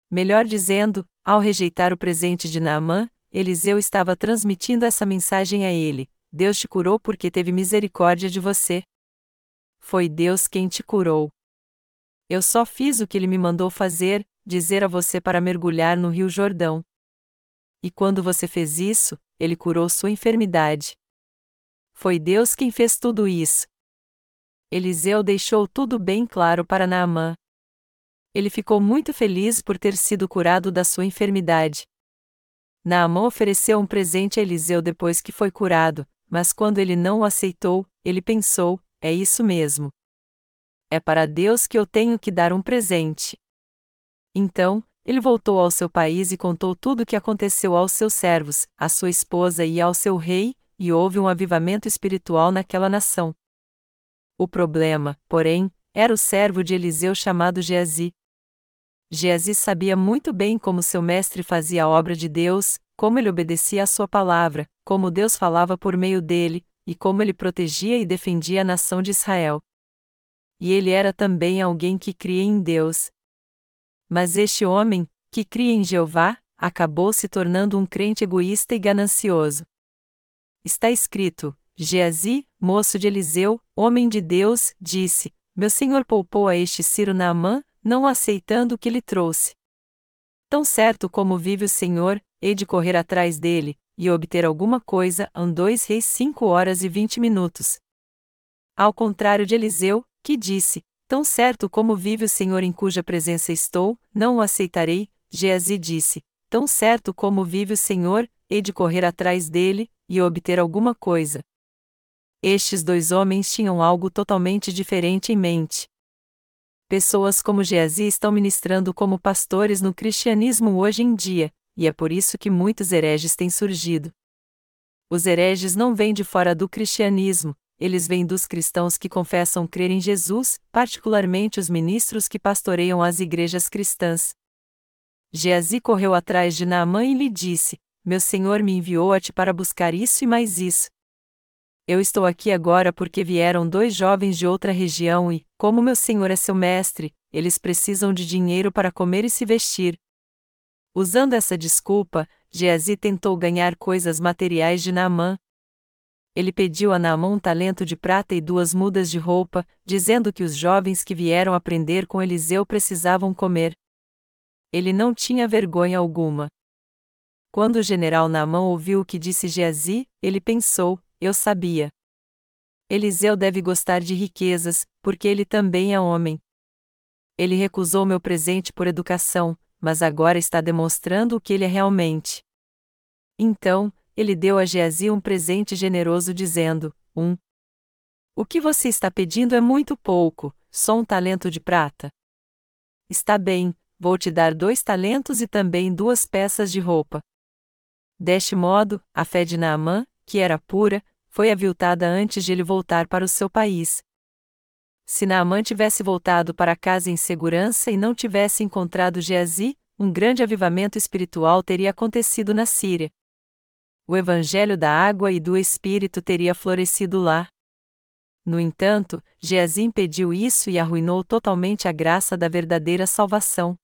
Melhor dizendo, ao rejeitar o presente de Naamã, Eliseu estava transmitindo essa mensagem a ele: Deus te curou porque teve misericórdia de você. Foi Deus quem te curou. Eu só fiz o que ele me mandou fazer, dizer a você para mergulhar no Rio Jordão. E quando você fez isso, ele curou sua enfermidade. Foi Deus quem fez tudo isso. Eliseu deixou tudo bem claro para Naamã. Ele ficou muito feliz por ter sido curado da sua enfermidade. Naamã ofereceu um presente a Eliseu depois que foi curado, mas quando ele não o aceitou, ele pensou: é isso mesmo. É para Deus que eu tenho que dar um presente. Então, ele voltou ao seu país e contou tudo o que aconteceu aos seus servos, à sua esposa e ao seu rei, e houve um avivamento espiritual naquela nação. O problema, porém, era o servo de Eliseu chamado Geazi. Geazi sabia muito bem como seu mestre fazia a obra de Deus, como ele obedecia à sua palavra, como Deus falava por meio dele, e como ele protegia e defendia a nação de Israel. E ele era também alguém que cria em Deus. Mas este homem, que cria em Jeová, acabou se tornando um crente egoísta e ganancioso. Está escrito: Geazi, moço de Eliseu, homem de Deus, disse: Meu senhor poupou a este Ciro Naamã, não aceitando o que lhe trouxe. Tão certo como vive o Senhor, hei de correr atrás dele, e obter alguma coisa, em dois reis cinco horas e vinte minutos. Ao contrário de Eliseu, que disse, tão certo como vive o Senhor em cuja presença estou, não o aceitarei, Geazi disse, tão certo como vive o Senhor, hei de correr atrás dele, e obter alguma coisa. Estes dois homens tinham algo totalmente diferente em mente. Pessoas como Geazi estão ministrando como pastores no cristianismo hoje em dia, e é por isso que muitos hereges têm surgido. Os hereges não vêm de fora do cristianismo, eles vêm dos cristãos que confessam crer em Jesus, particularmente os ministros que pastoreiam as igrejas cristãs. Geazi correu atrás de Naamã e lhe disse: Meu senhor me enviou a ti para buscar isso e mais isso. Eu estou aqui agora porque vieram dois jovens de outra região e, como meu senhor é seu mestre, eles precisam de dinheiro para comer e se vestir. Usando essa desculpa, Geazi tentou ganhar coisas materiais de Naamã. Ele pediu a Naamã um talento de prata e duas mudas de roupa, dizendo que os jovens que vieram aprender com Eliseu precisavam comer. Ele não tinha vergonha alguma. Quando o general Naamã ouviu o que disse Geazi, ele pensou: eu sabia. Eliseu deve gostar de riquezas, porque ele também é homem. Ele recusou meu presente por educação, mas agora está demonstrando o que ele é realmente. Então, ele deu a Geazi um presente generoso dizendo: Um. O que você está pedindo é muito pouco, só um talento de prata. Está bem, vou te dar dois talentos e também duas peças de roupa. Deste modo, a fé de Naamã, que era pura, foi aviltada antes de ele voltar para o seu país. Se Naamã tivesse voltado para casa em segurança e não tivesse encontrado Geazi, um grande avivamento espiritual teria acontecido na Síria. O evangelho da água e do Espírito teria florescido lá. No entanto, Geazi impediu isso e arruinou totalmente a graça da verdadeira salvação.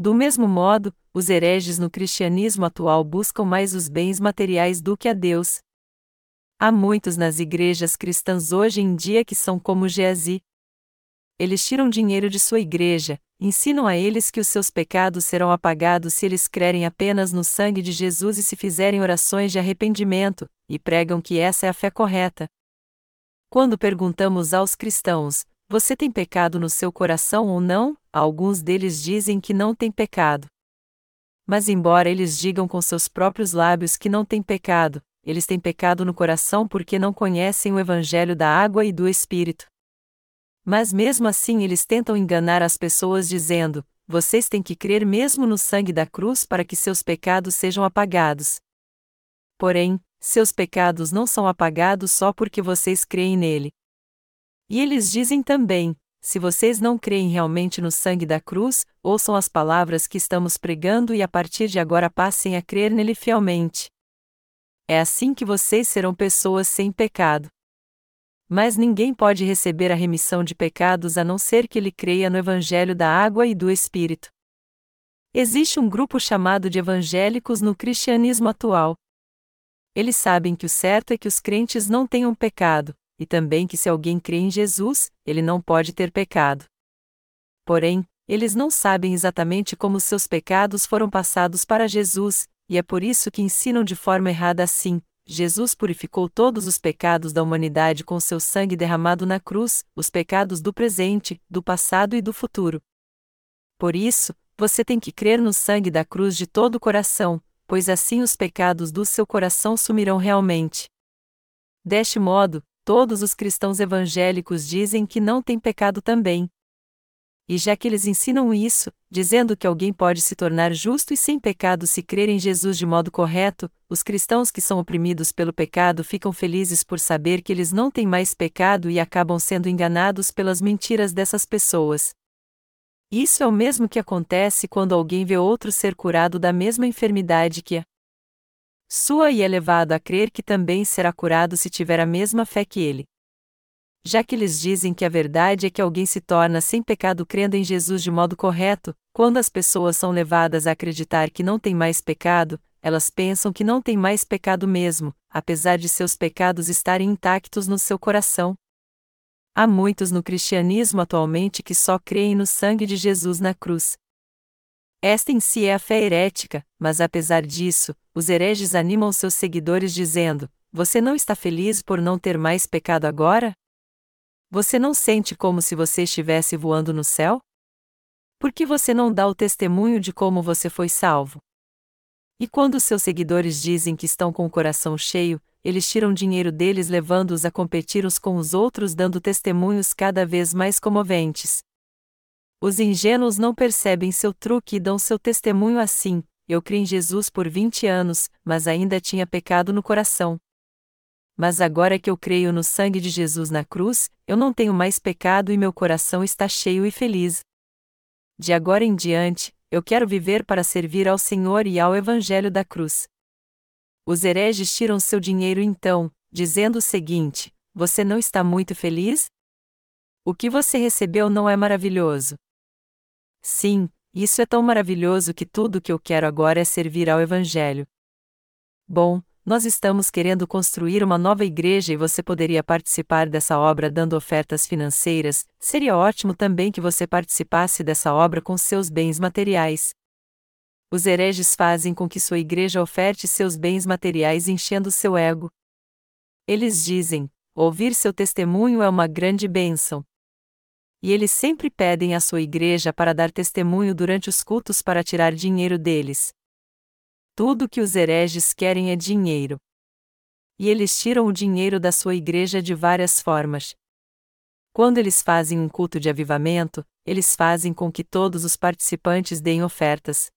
Do mesmo modo, os hereges no cristianismo atual buscam mais os bens materiais do que a Deus. Há muitos nas igrejas cristãs hoje em dia que são como Geazi. Eles tiram dinheiro de sua igreja, ensinam a eles que os seus pecados serão apagados se eles crerem apenas no sangue de Jesus e se fizerem orações de arrependimento, e pregam que essa é a fé correta. Quando perguntamos aos cristãos, você tem pecado no seu coração ou não? Alguns deles dizem que não têm pecado. Mas, embora eles digam com seus próprios lábios que não têm pecado, eles têm pecado no coração porque não conhecem o Evangelho da água e do Espírito. Mas mesmo assim eles tentam enganar as pessoas dizendo: vocês têm que crer mesmo no sangue da cruz para que seus pecados sejam apagados. Porém, seus pecados não são apagados só porque vocês creem nele. E eles dizem também: se vocês não creem realmente no sangue da cruz, ouçam as palavras que estamos pregando e a partir de agora passem a crer nele fielmente. É assim que vocês serão pessoas sem pecado. Mas ninguém pode receber a remissão de pecados a não ser que ele creia no Evangelho da água e do Espírito. Existe um grupo chamado de evangélicos no cristianismo atual. Eles sabem que o certo é que os crentes não tenham pecado, e também que se alguém crê em Jesus, ele não pode ter pecado. Porém, eles não sabem exatamente como seus pecados foram passados para Jesus, e é por isso que ensinam de forma errada assim: Jesus purificou todos os pecados da humanidade com seu sangue derramado na cruz, os pecados do presente, do passado e do futuro. Por isso, você tem que crer no sangue da cruz de todo o coração, pois assim os pecados do seu coração sumirão realmente. Deste modo, todos os cristãos evangélicos dizem que não têm pecado também. E já que eles ensinam isso, dizendo que alguém pode se tornar justo e sem pecado se crer em Jesus de modo correto, os cristãos que são oprimidos pelo pecado ficam felizes por saber que eles não têm mais pecado e acabam sendo enganados pelas mentiras dessas pessoas. Isso é o mesmo que acontece quando alguém vê outro ser curado da mesma enfermidade que a sua e é levado a crer que também será curado se tiver a mesma fé que ele. Já que eles dizem que a verdade é que alguém se torna sem pecado crendo em Jesus de modo correto, quando as pessoas são levadas a acreditar que não tem mais pecado, elas pensam que não tem mais pecado mesmo, apesar de seus pecados estarem intactos no seu coração, Há muitos no cristianismo atualmente que só creem no sangue de Jesus na cruz. Esta em si é a fé herética, mas apesar disso, os hereges animam seus seguidores dizendo: Você não está feliz por não ter mais pecado agora? Você não sente como se você estivesse voando no céu? Por que você não dá o testemunho de como você foi salvo? E quando seus seguidores dizem que estão com o coração cheio, eles tiram dinheiro deles levando-os a competir uns com os outros dando testemunhos cada vez mais comoventes. Os ingênuos não percebem seu truque e dão seu testemunho assim: Eu criei em Jesus por 20 anos, mas ainda tinha pecado no coração. Mas agora que eu creio no sangue de Jesus na cruz, eu não tenho mais pecado e meu coração está cheio e feliz. De agora em diante, eu quero viver para servir ao Senhor e ao Evangelho da cruz. Os hereges tiram seu dinheiro então, dizendo o seguinte: Você não está muito feliz? O que você recebeu não é maravilhoso? Sim, isso é tão maravilhoso que tudo o que eu quero agora é servir ao Evangelho. Bom, nós estamos querendo construir uma nova igreja e você poderia participar dessa obra dando ofertas financeiras, seria ótimo também que você participasse dessa obra com seus bens materiais. Os hereges fazem com que sua igreja oferte seus bens materiais enchendo seu ego. Eles dizem: ouvir seu testemunho é uma grande bênção. E eles sempre pedem à sua igreja para dar testemunho durante os cultos para tirar dinheiro deles. Tudo que os hereges querem é dinheiro. E eles tiram o dinheiro da sua igreja de várias formas. Quando eles fazem um culto de avivamento, eles fazem com que todos os participantes deem ofertas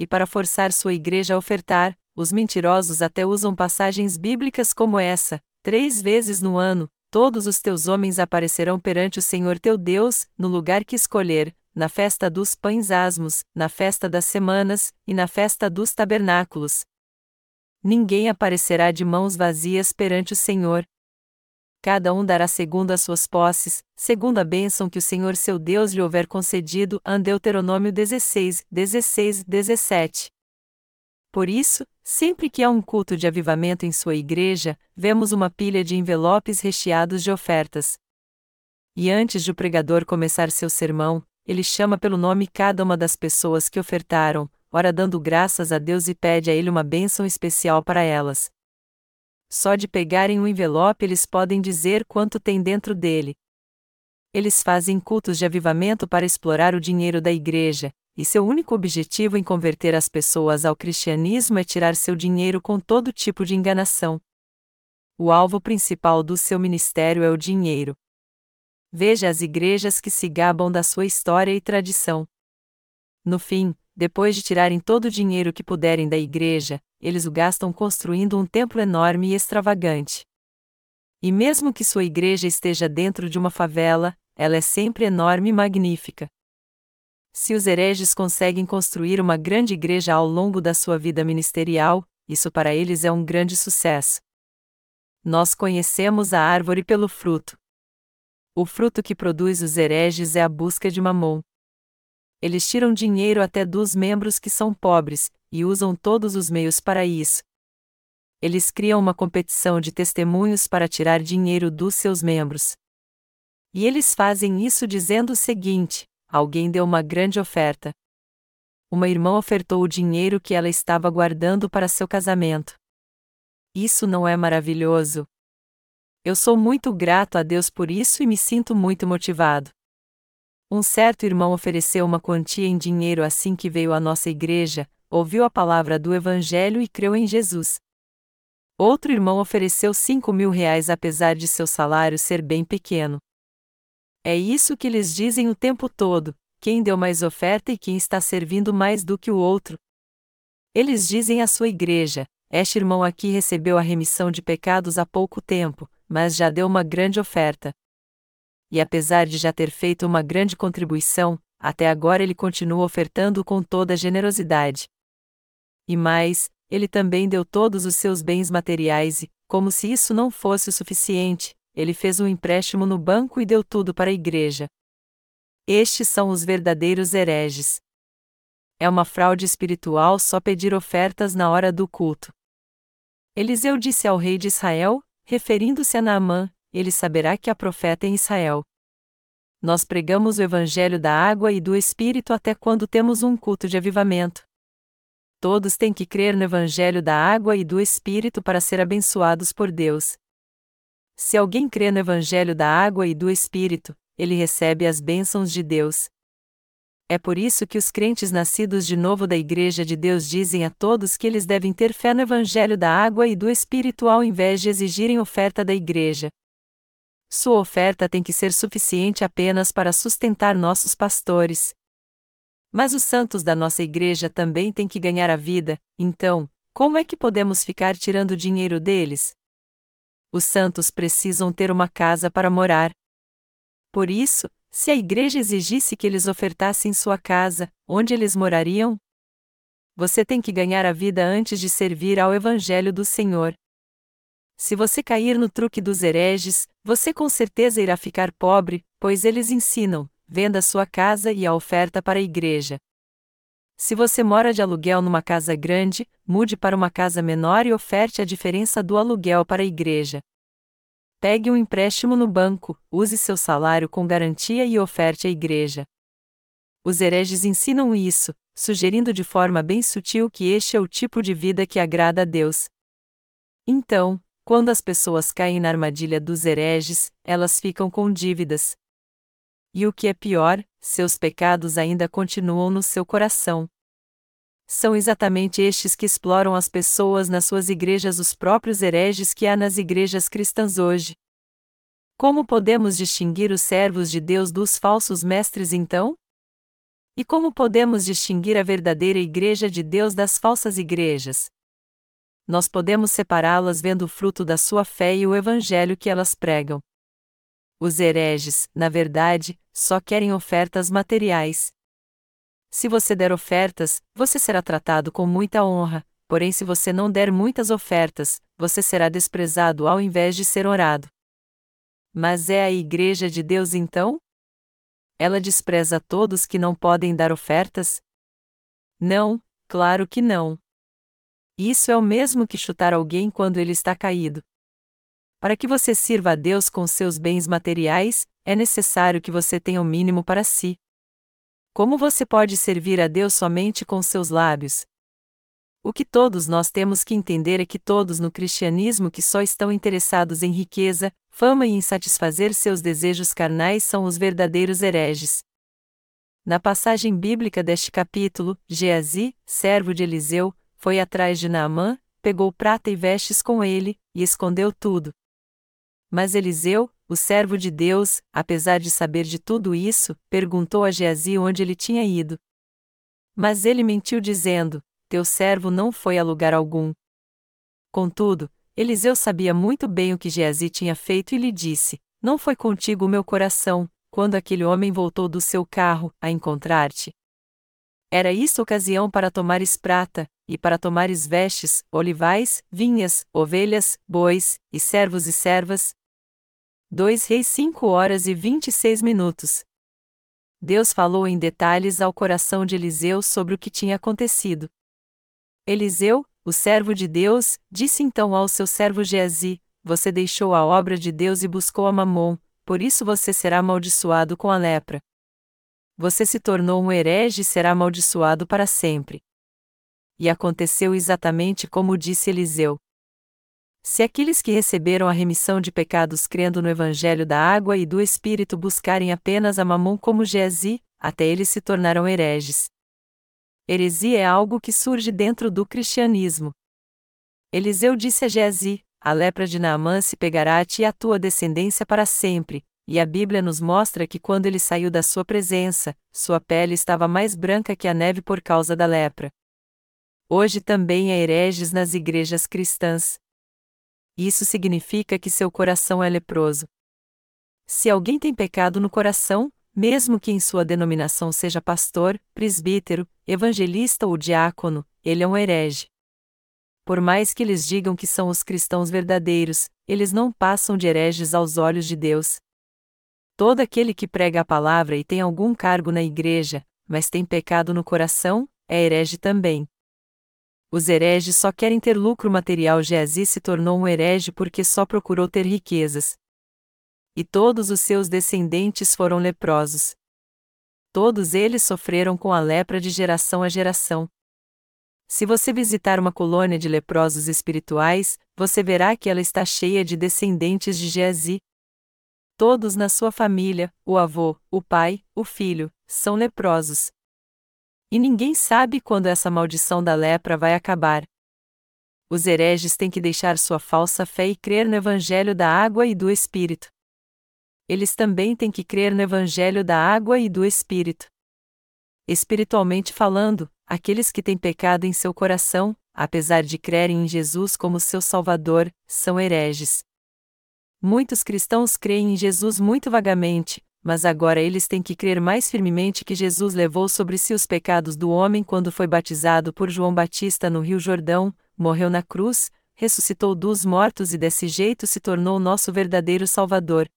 e para forçar sua igreja a ofertar, os mentirosos até usam passagens bíblicas como essa: três vezes no ano, todos os teus homens aparecerão perante o Senhor teu Deus, no lugar que escolher, na festa dos pães asmos, na festa das semanas, e na festa dos tabernáculos. Ninguém aparecerá de mãos vazias perante o Senhor, cada um dará segundo as suas posses, segundo a bênção que o Senhor seu Deus lhe houver concedido. Deuteronômio 16, 16, 17. Por isso, sempre que há um culto de avivamento em sua igreja, vemos uma pilha de envelopes recheados de ofertas. E antes de o pregador começar seu sermão, ele chama pelo nome cada uma das pessoas que ofertaram, ora dando graças a Deus e pede a ele uma bênção especial para elas. Só de pegarem um envelope eles podem dizer quanto tem dentro dele. Eles fazem cultos de avivamento para explorar o dinheiro da igreja, e seu único objetivo em converter as pessoas ao cristianismo é tirar seu dinheiro com todo tipo de enganação. O alvo principal do seu ministério é o dinheiro. Veja as igrejas que se gabam da sua história e tradição. No fim, depois de tirarem todo o dinheiro que puderem da igreja, eles o gastam construindo um templo enorme e extravagante. E mesmo que sua igreja esteja dentro de uma favela, ela é sempre enorme e magnífica. Se os hereges conseguem construir uma grande igreja ao longo da sua vida ministerial, isso para eles é um grande sucesso. Nós conhecemos a árvore pelo fruto. O fruto que produz os hereges é a busca de mamon. Eles tiram dinheiro até dos membros que são pobres, e usam todos os meios para isso. Eles criam uma competição de testemunhos para tirar dinheiro dos seus membros. E eles fazem isso dizendo o seguinte: alguém deu uma grande oferta. Uma irmã ofertou o dinheiro que ela estava guardando para seu casamento. Isso não é maravilhoso? Eu sou muito grato a Deus por isso e me sinto muito motivado. Um certo irmão ofereceu uma quantia em dinheiro assim que veio à nossa igreja, ouviu a palavra do Evangelho e creu em Jesus. Outro irmão ofereceu cinco mil reais apesar de seu salário ser bem pequeno. É isso que eles dizem o tempo todo: quem deu mais oferta e quem está servindo mais do que o outro. Eles dizem à sua igreja: Este irmão aqui recebeu a remissão de pecados há pouco tempo, mas já deu uma grande oferta. E apesar de já ter feito uma grande contribuição, até agora ele continua ofertando com toda generosidade. E mais, ele também deu todos os seus bens materiais e, como se isso não fosse o suficiente, ele fez um empréstimo no banco e deu tudo para a igreja. Estes são os verdadeiros hereges. É uma fraude espiritual só pedir ofertas na hora do culto. Eliseu disse ao rei de Israel, referindo-se a Naamã, ele saberá que há profeta em Israel. Nós pregamos o evangelho da água e do espírito até quando temos um culto de avivamento. Todos têm que crer no evangelho da água e do espírito para ser abençoados por Deus. Se alguém crê no Evangelho da água e do Espírito, ele recebe as bênçãos de Deus. É por isso que os crentes nascidos de novo da Igreja de Deus dizem a todos que eles devem ter fé no Evangelho da água e do Espírito ao invés de exigirem oferta da Igreja. Sua oferta tem que ser suficiente apenas para sustentar nossos pastores. Mas os santos da nossa igreja também têm que ganhar a vida, então, como é que podemos ficar tirando dinheiro deles? Os santos precisam ter uma casa para morar. Por isso, se a igreja exigisse que eles ofertassem sua casa, onde eles morariam? Você tem que ganhar a vida antes de servir ao Evangelho do Senhor. Se você cair no truque dos hereges, você com certeza irá ficar pobre, pois eles ensinam: venda sua casa e a oferta para a igreja. Se você mora de aluguel numa casa grande, mude para uma casa menor e oferte a diferença do aluguel para a igreja. Pegue um empréstimo no banco, use seu salário com garantia e oferte à igreja. Os hereges ensinam isso, sugerindo de forma bem sutil que este é o tipo de vida que agrada a Deus. Então, quando as pessoas caem na armadilha dos hereges, elas ficam com dívidas, e o que é pior, seus pecados ainda continuam no seu coração. São exatamente estes que exploram as pessoas nas suas igrejas, os próprios hereges que há nas igrejas cristãs hoje. Como podemos distinguir os servos de Deus dos falsos mestres então? E como podemos distinguir a verdadeira igreja de Deus das falsas igrejas? Nós podemos separá-las vendo o fruto da sua fé e o evangelho que elas pregam. Os hereges, na verdade, só querem ofertas materiais. Se você der ofertas, você será tratado com muita honra, porém, se você não der muitas ofertas, você será desprezado ao invés de ser orado. Mas é a Igreja de Deus então? Ela despreza todos que não podem dar ofertas? Não, claro que não. Isso é o mesmo que chutar alguém quando ele está caído. Para que você sirva a Deus com seus bens materiais, é necessário que você tenha o mínimo para si. Como você pode servir a Deus somente com seus lábios? O que todos nós temos que entender é que todos no cristianismo que só estão interessados em riqueza, fama e em satisfazer seus desejos carnais são os verdadeiros hereges. Na passagem bíblica deste capítulo, Geazi, servo de Eliseu, foi atrás de Naamã, pegou prata e vestes com ele, e escondeu tudo. Mas Eliseu, o servo de Deus, apesar de saber de tudo isso, perguntou a Geazi onde ele tinha ido. Mas ele mentiu dizendo: Teu servo não foi a lugar algum. Contudo, Eliseu sabia muito bem o que Geazi tinha feito e lhe disse: Não foi contigo o meu coração, quando aquele homem voltou do seu carro, a encontrar-te. Era isso ocasião para tomares prata, e para tomares vestes, olivais, vinhas, ovelhas, bois, e servos e servas, 2 Reis 5 horas e 26 minutos. Deus falou em detalhes ao coração de Eliseu sobre o que tinha acontecido. Eliseu, o servo de Deus, disse então ao seu servo Geazi: Você deixou a obra de Deus e buscou a Mamon, por isso você será amaldiçoado com a lepra. Você se tornou um herege e será amaldiçoado para sempre. E aconteceu exatamente como disse Eliseu. Se aqueles que receberam a remissão de pecados crendo no Evangelho da água e do Espírito buscarem apenas a Mamon como Geazi, até eles se tornarão hereges. Heresia é algo que surge dentro do cristianismo. Eliseu disse a Geazi: A lepra de Naamã se pegará a ti e a tua descendência para sempre, e a Bíblia nos mostra que quando ele saiu da sua presença, sua pele estava mais branca que a neve por causa da lepra. Hoje também há hereges nas igrejas cristãs, isso significa que seu coração é leproso. Se alguém tem pecado no coração, mesmo que em sua denominação seja pastor, presbítero, evangelista ou diácono, ele é um herege. Por mais que eles digam que são os cristãos verdadeiros, eles não passam de hereges aos olhos de Deus. Todo aquele que prega a palavra e tem algum cargo na igreja, mas tem pecado no coração, é herege também. Os hereges só querem ter lucro material. Geazi se tornou um herege porque só procurou ter riquezas. E todos os seus descendentes foram leprosos. Todos eles sofreram com a lepra de geração a geração. Se você visitar uma colônia de leprosos espirituais, você verá que ela está cheia de descendentes de Geazi. Todos na sua família, o avô, o pai, o filho, são leprosos. E ninguém sabe quando essa maldição da lepra vai acabar. Os hereges têm que deixar sua falsa fé e crer no Evangelho da água e do Espírito. Eles também têm que crer no Evangelho da água e do Espírito. Espiritualmente falando, aqueles que têm pecado em seu coração, apesar de crerem em Jesus como seu Salvador, são hereges. Muitos cristãos creem em Jesus muito vagamente, mas agora eles têm que crer mais firmemente que Jesus levou sobre si os pecados do homem quando foi batizado por João Batista no Rio Jordão, morreu na cruz, ressuscitou dos mortos e desse jeito se tornou nosso verdadeiro Salvador.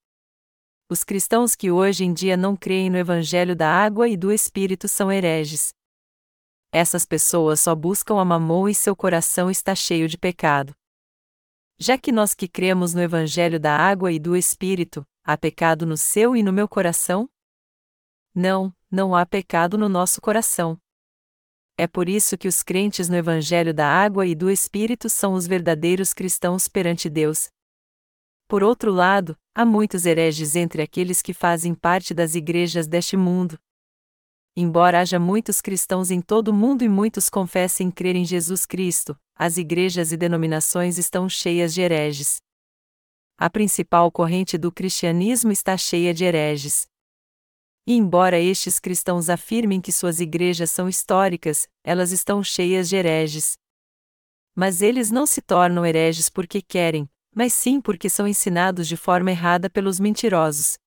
Os cristãos que hoje em dia não creem no Evangelho da água e do Espírito são hereges. Essas pessoas só buscam a mamon e seu coração está cheio de pecado. Já que nós que cremos no Evangelho da água e do Espírito, Há pecado no seu e no meu coração? Não, não há pecado no nosso coração. É por isso que os crentes no Evangelho da Água e do Espírito são os verdadeiros cristãos perante Deus. Por outro lado, há muitos hereges entre aqueles que fazem parte das igrejas deste mundo. Embora haja muitos cristãos em todo o mundo e muitos confessem crer em Jesus Cristo, as igrejas e denominações estão cheias de hereges a principal corrente do cristianismo está cheia de hereges. E embora estes cristãos afirmem que suas igrejas são históricas, elas estão cheias de hereges. Mas eles não se tornam hereges porque querem, mas sim porque são ensinados de forma errada pelos mentirosos.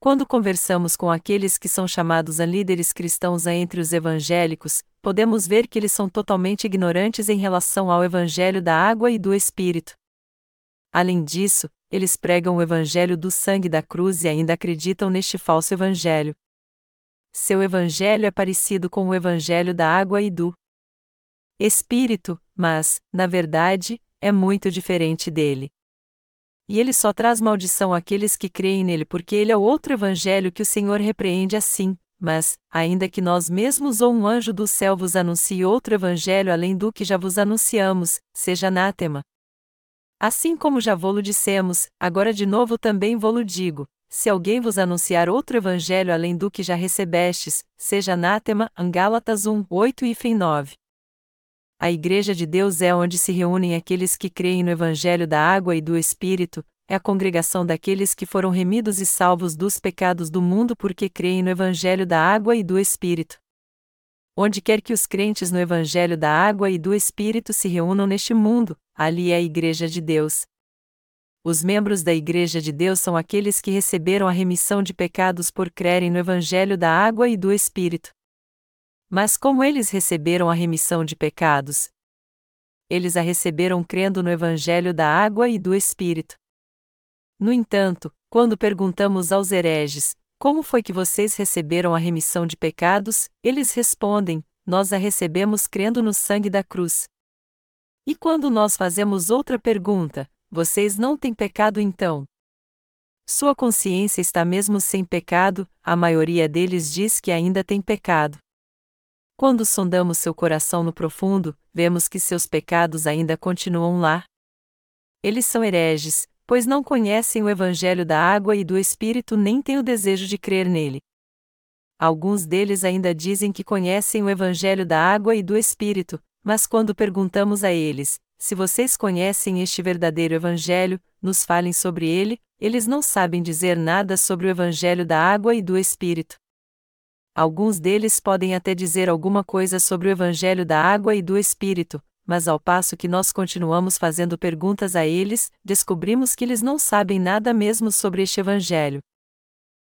Quando conversamos com aqueles que são chamados a líderes cristãos entre os evangélicos, podemos ver que eles são totalmente ignorantes em relação ao evangelho da água e do espírito. Além disso, eles pregam o evangelho do sangue da cruz e ainda acreditam neste falso evangelho. Seu evangelho é parecido com o evangelho da água e do Espírito, mas, na verdade, é muito diferente dele. E ele só traz maldição àqueles que creem nele porque ele é o outro evangelho que o Senhor repreende assim. Mas, ainda que nós mesmos ou um anjo do céu vos anuncie outro evangelho além do que já vos anunciamos, seja anátema. Assim como já vô-lo dissemos, agora de novo também vô-lo digo: se alguém vos anunciar outro evangelho além do que já recebestes, seja anátema, Gálatas 1, 8 e 9. A Igreja de Deus é onde se reúnem aqueles que creem no Evangelho da água e do Espírito, é a congregação daqueles que foram remidos e salvos dos pecados do mundo porque creem no Evangelho da água e do Espírito. Onde quer que os crentes no Evangelho da água e do Espírito se reúnam neste mundo, ali é a Igreja de Deus. Os membros da Igreja de Deus são aqueles que receberam a remissão de pecados por crerem no Evangelho da água e do Espírito. Mas como eles receberam a remissão de pecados? Eles a receberam crendo no Evangelho da água e do Espírito. No entanto, quando perguntamos aos hereges, Como foi que vocês receberam a remissão de pecados? Eles respondem: Nós a recebemos crendo no sangue da cruz. E quando nós fazemos outra pergunta, vocês não têm pecado então? Sua consciência está mesmo sem pecado, a maioria deles diz que ainda tem pecado. Quando sondamos seu coração no profundo, vemos que seus pecados ainda continuam lá. Eles são hereges, pois não conhecem o Evangelho da água e do Espírito nem têm o desejo de crer nele. Alguns deles ainda dizem que conhecem o Evangelho da água e do Espírito, mas quando perguntamos a eles, se vocês conhecem este verdadeiro Evangelho, nos falem sobre ele, eles não sabem dizer nada sobre o Evangelho da água e do Espírito. Alguns deles podem até dizer alguma coisa sobre o Evangelho da água e do Espírito, mas ao passo que nós continuamos fazendo perguntas a eles, descobrimos que eles não sabem nada mesmo sobre este Evangelho.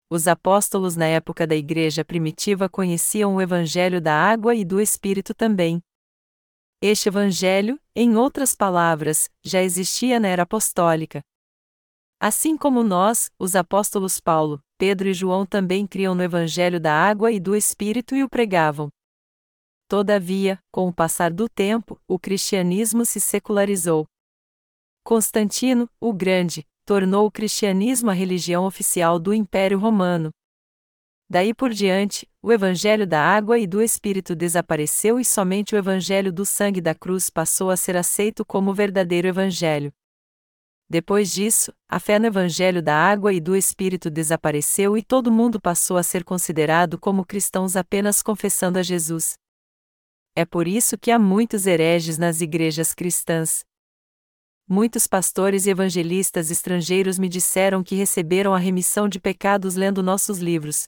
Os apóstolos na época da igreja primitiva conheciam o Evangelho da água e do Espírito também, este evangelho, em outras palavras, já existia na era apostólica. Assim como nós, os apóstolos Paulo, Pedro e João também criam no evangelho da água e do Espírito e o pregavam. Todavia, com o passar do tempo, o cristianismo se secularizou. Constantino, o Grande, tornou o cristianismo a religião oficial do Império Romano. Daí por diante, o Evangelho da água e do Espírito desapareceu e somente o Evangelho do sangue da cruz passou a ser aceito como o verdadeiro Evangelho. Depois disso, a fé no Evangelho da água e do Espírito desapareceu e todo mundo passou a ser considerado como cristãos apenas confessando a Jesus. É por isso que há muitos hereges nas igrejas cristãs. Muitos pastores e evangelistas estrangeiros me disseram que receberam a remissão de pecados lendo nossos livros.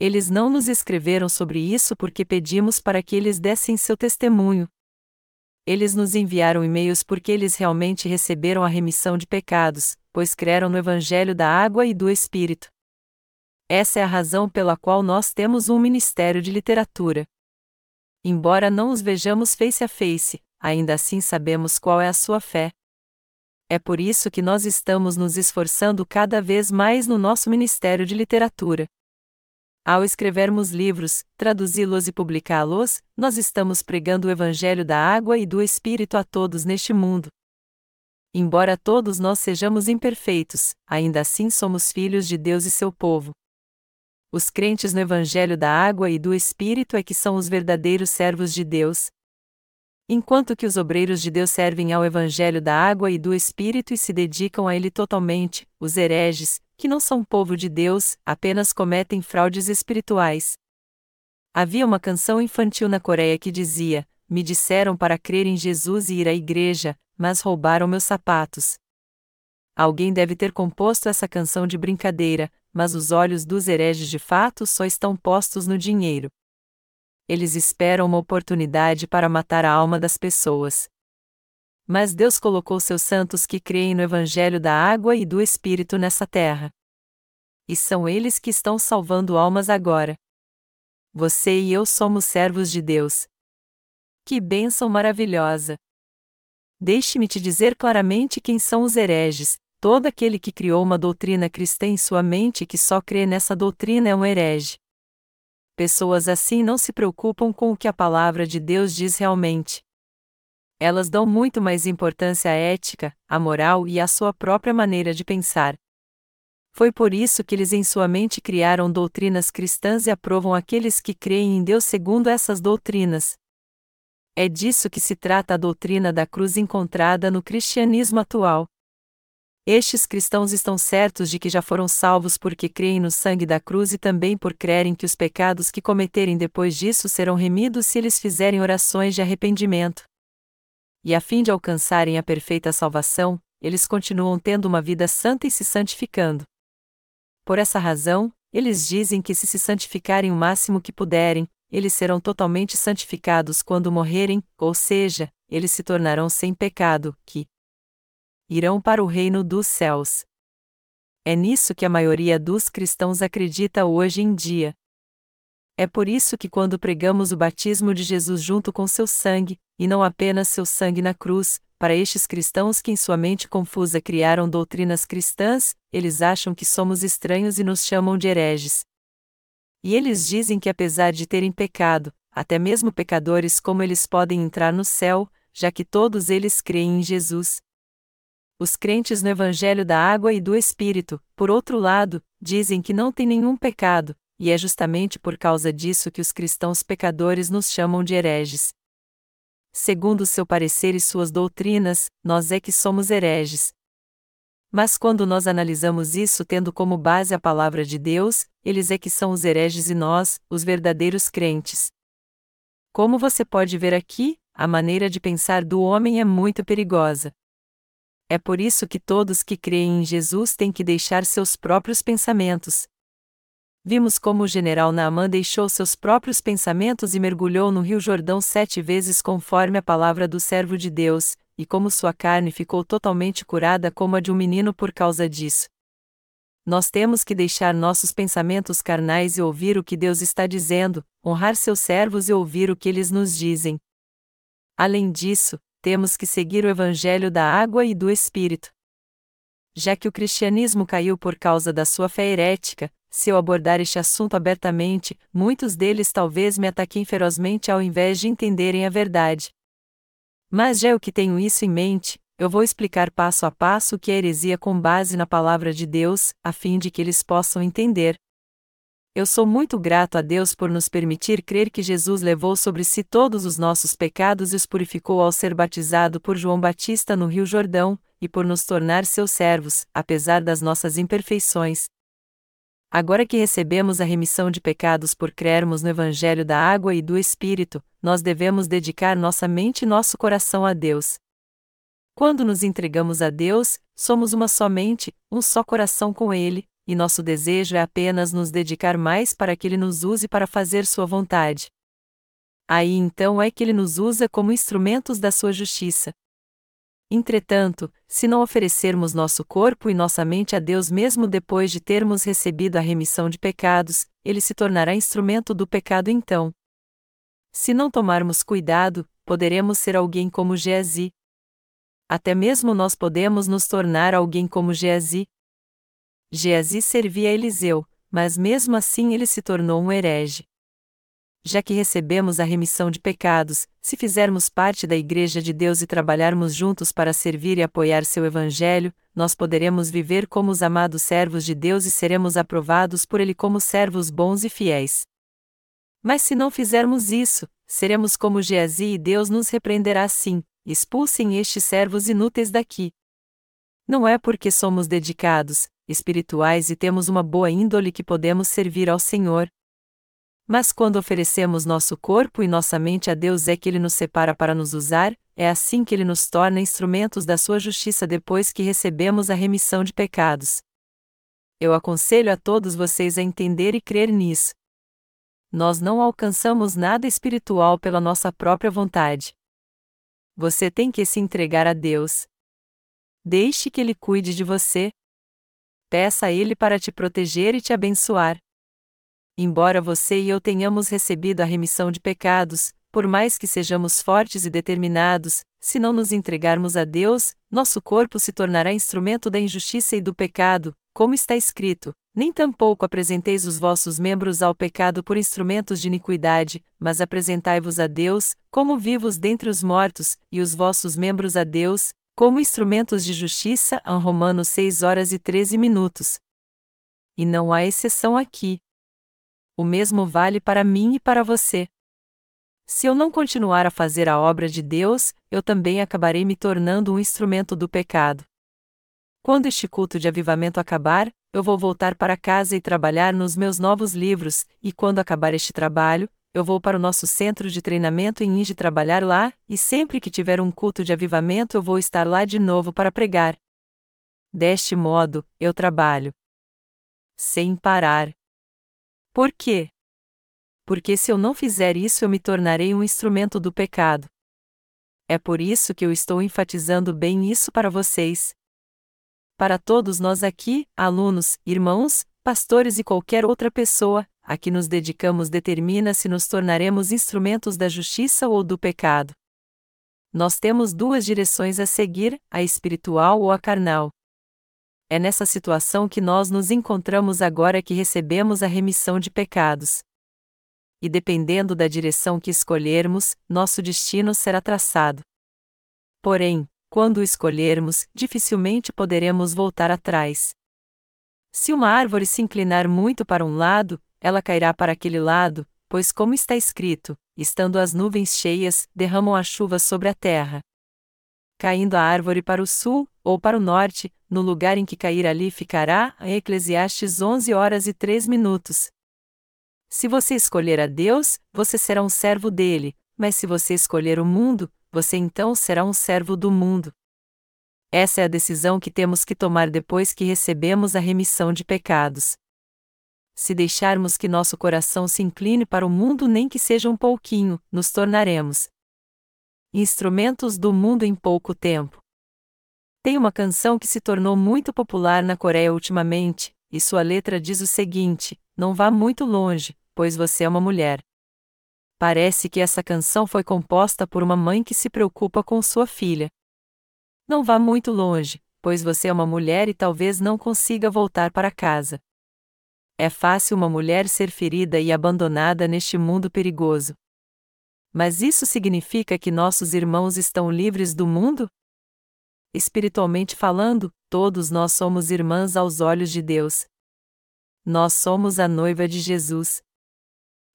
Eles não nos escreveram sobre isso porque pedimos para que eles dessem seu testemunho. Eles nos enviaram e-mails porque eles realmente receberam a remissão de pecados, pois creram no Evangelho da água e do Espírito. Essa é a razão pela qual nós temos um ministério de literatura. Embora não os vejamos face a face, ainda assim sabemos qual é a sua fé. É por isso que nós estamos nos esforçando cada vez mais no nosso ministério de literatura. Ao escrevermos livros, traduzi-los e publicá-los, nós estamos pregando o Evangelho da água e do Espírito a todos neste mundo. Embora todos nós sejamos imperfeitos, ainda assim somos filhos de Deus e seu povo. Os crentes no Evangelho da água e do Espírito é que são os verdadeiros servos de Deus. Enquanto que os obreiros de Deus servem ao Evangelho da água e do Espírito e se dedicam a ele totalmente, os hereges, que não são povo de Deus, apenas cometem fraudes espirituais. Havia uma canção infantil na Coreia que dizia: Me disseram para crer em Jesus e ir à igreja, mas roubaram meus sapatos. Alguém deve ter composto essa canção de brincadeira, mas os olhos dos hereges de fato só estão postos no dinheiro. Eles esperam uma oportunidade para matar a alma das pessoas. Mas Deus colocou seus santos que creem no Evangelho da água e do Espírito nessa terra. E são eles que estão salvando almas agora. Você e eu somos servos de Deus. Que bênção maravilhosa! Deixe-me te dizer claramente quem são os hereges. Todo aquele que criou uma doutrina cristã em sua mente que só crê nessa doutrina é um herege. Pessoas assim não se preocupam com o que a palavra de Deus diz realmente elas dão muito mais importância à ética, à moral e à sua própria maneira de pensar. Foi por isso que eles em sua mente criaram doutrinas cristãs e aprovam aqueles que creem em Deus segundo essas doutrinas. É disso que se trata a doutrina da cruz encontrada no cristianismo atual. Estes cristãos estão certos de que já foram salvos porque creem no sangue da cruz e também por crerem que os pecados que cometerem depois disso serão remidos se eles fizerem orações de arrependimento e a fim de alcançarem a perfeita salvação, eles continuam tendo uma vida santa e se santificando. Por essa razão, eles dizem que se se santificarem o máximo que puderem, eles serão totalmente santificados quando morrerem, ou seja, eles se tornarão sem pecado, que irão para o reino dos céus. É nisso que a maioria dos cristãos acredita hoje em dia. É por isso que quando pregamos o batismo de Jesus junto com seu sangue, e não apenas seu sangue na cruz, para estes cristãos que em sua mente confusa criaram doutrinas cristãs, eles acham que somos estranhos e nos chamam de hereges. E eles dizem que apesar de terem pecado, até mesmo pecadores como eles podem entrar no céu, já que todos eles creem em Jesus. Os crentes no Evangelho da Água e do Espírito, por outro lado, dizem que não têm nenhum pecado, e é justamente por causa disso que os cristãos pecadores nos chamam de hereges. Segundo seu parecer e suas doutrinas, nós é que somos hereges. Mas quando nós analisamos isso tendo como base a palavra de Deus, eles é que são os hereges e nós, os verdadeiros crentes. Como você pode ver aqui, a maneira de pensar do homem é muito perigosa. É por isso que todos que creem em Jesus têm que deixar seus próprios pensamentos. Vimos como o general Naamã deixou seus próprios pensamentos e mergulhou no Rio Jordão sete vezes conforme a palavra do servo de Deus, e como sua carne ficou totalmente curada como a de um menino por causa disso. Nós temos que deixar nossos pensamentos carnais e ouvir o que Deus está dizendo, honrar seus servos e ouvir o que eles nos dizem. Além disso, temos que seguir o Evangelho da água e do Espírito. Já que o cristianismo caiu por causa da sua fé herética, se eu abordar este assunto abertamente, muitos deles talvez me ataquem ferozmente ao invés de entenderem a verdade. Mas já eu que tenho isso em mente, eu vou explicar passo a passo o que é heresia com base na palavra de Deus, a fim de que eles possam entender. Eu sou muito grato a Deus por nos permitir crer que Jesus levou sobre si todos os nossos pecados e os purificou ao ser batizado por João Batista no Rio Jordão, e por nos tornar seus servos, apesar das nossas imperfeições. Agora que recebemos a remissão de pecados por crermos no Evangelho da Água e do Espírito, nós devemos dedicar nossa mente e nosso coração a Deus. Quando nos entregamos a Deus, somos uma só mente, um só coração com Ele, e nosso desejo é apenas nos dedicar mais para que Ele nos use para fazer Sua vontade. Aí então é que Ele nos usa como instrumentos da Sua justiça. Entretanto, se não oferecermos nosso corpo e nossa mente a Deus mesmo depois de termos recebido a remissão de pecados, Ele se tornará instrumento do pecado então. Se não tomarmos cuidado, poderemos ser alguém como Geazi. Até mesmo nós podemos nos tornar alguém como Geazi, Geazi servia a Eliseu, mas mesmo assim ele se tornou um herege. Já que recebemos a remissão de pecados, se fizermos parte da Igreja de Deus e trabalharmos juntos para servir e apoiar seu Evangelho, nós poderemos viver como os amados servos de Deus e seremos aprovados por Ele como servos bons e fiéis. Mas se não fizermos isso, seremos como Geazi e Deus nos repreenderá assim: expulsem estes servos inúteis daqui. Não é porque somos dedicados, espirituais e temos uma boa índole que podemos servir ao Senhor. Mas quando oferecemos nosso corpo e nossa mente a Deus é que Ele nos separa para nos usar, é assim que Ele nos torna instrumentos da Sua justiça depois que recebemos a remissão de pecados. Eu aconselho a todos vocês a entender e crer nisso. Nós não alcançamos nada espiritual pela nossa própria vontade. Você tem que se entregar a Deus. Deixe que Ele cuide de você, peça a Ele para te proteger e te abençoar. Embora você e eu tenhamos recebido a remissão de pecados, por mais que sejamos fortes e determinados, se não nos entregarmos a Deus, nosso corpo se tornará instrumento da injustiça e do pecado, como está escrito: Nem tampouco apresenteis os vossos membros ao pecado por instrumentos de iniquidade, mas apresentai-vos a Deus, como vivos dentre os mortos, e os vossos membros a Deus, como instrumentos de justiça, Romanos 6 horas e 13 minutos. E não há exceção aqui. O mesmo vale para mim e para você. Se eu não continuar a fazer a obra de Deus, eu também acabarei me tornando um instrumento do pecado. Quando este culto de avivamento acabar, eu vou voltar para casa e trabalhar nos meus novos livros, e quando acabar este trabalho, eu vou para o nosso centro de treinamento em Inge trabalhar lá, e sempre que tiver um culto de avivamento eu vou estar lá de novo para pregar. Deste modo, eu trabalho. Sem parar. Por quê? Porque se eu não fizer isso eu me tornarei um instrumento do pecado. É por isso que eu estou enfatizando bem isso para vocês. Para todos nós aqui, alunos, irmãos, pastores e qualquer outra pessoa, a que nos dedicamos determina se nos tornaremos instrumentos da justiça ou do pecado. Nós temos duas direções a seguir, a espiritual ou a carnal. É nessa situação que nós nos encontramos agora que recebemos a remissão de pecados. E dependendo da direção que escolhermos, nosso destino será traçado. Porém, quando o escolhermos, dificilmente poderemos voltar atrás. Se uma árvore se inclinar muito para um lado, ela cairá para aquele lado, pois, como está escrito, estando as nuvens cheias, derramam a chuva sobre a terra. Caindo a árvore para o sul, ou para o norte, no lugar em que cair ali ficará, Eclesiastes 11 horas e 3 minutos. Se você escolher a Deus, você será um servo dele, mas se você escolher o mundo, você então será um servo do mundo. Essa é a decisão que temos que tomar depois que recebemos a remissão de pecados. Se deixarmos que nosso coração se incline para o mundo, nem que seja um pouquinho, nos tornaremos instrumentos do mundo em pouco tempo. Tem uma canção que se tornou muito popular na Coreia ultimamente, e sua letra diz o seguinte: Não vá muito longe, pois você é uma mulher. Parece que essa canção foi composta por uma mãe que se preocupa com sua filha. Não vá muito longe, pois você é uma mulher e talvez não consiga voltar para casa. É fácil uma mulher ser ferida e abandonada neste mundo perigoso. Mas isso significa que nossos irmãos estão livres do mundo? Espiritualmente falando, todos nós somos irmãs aos olhos de Deus. Nós somos a noiva de Jesus.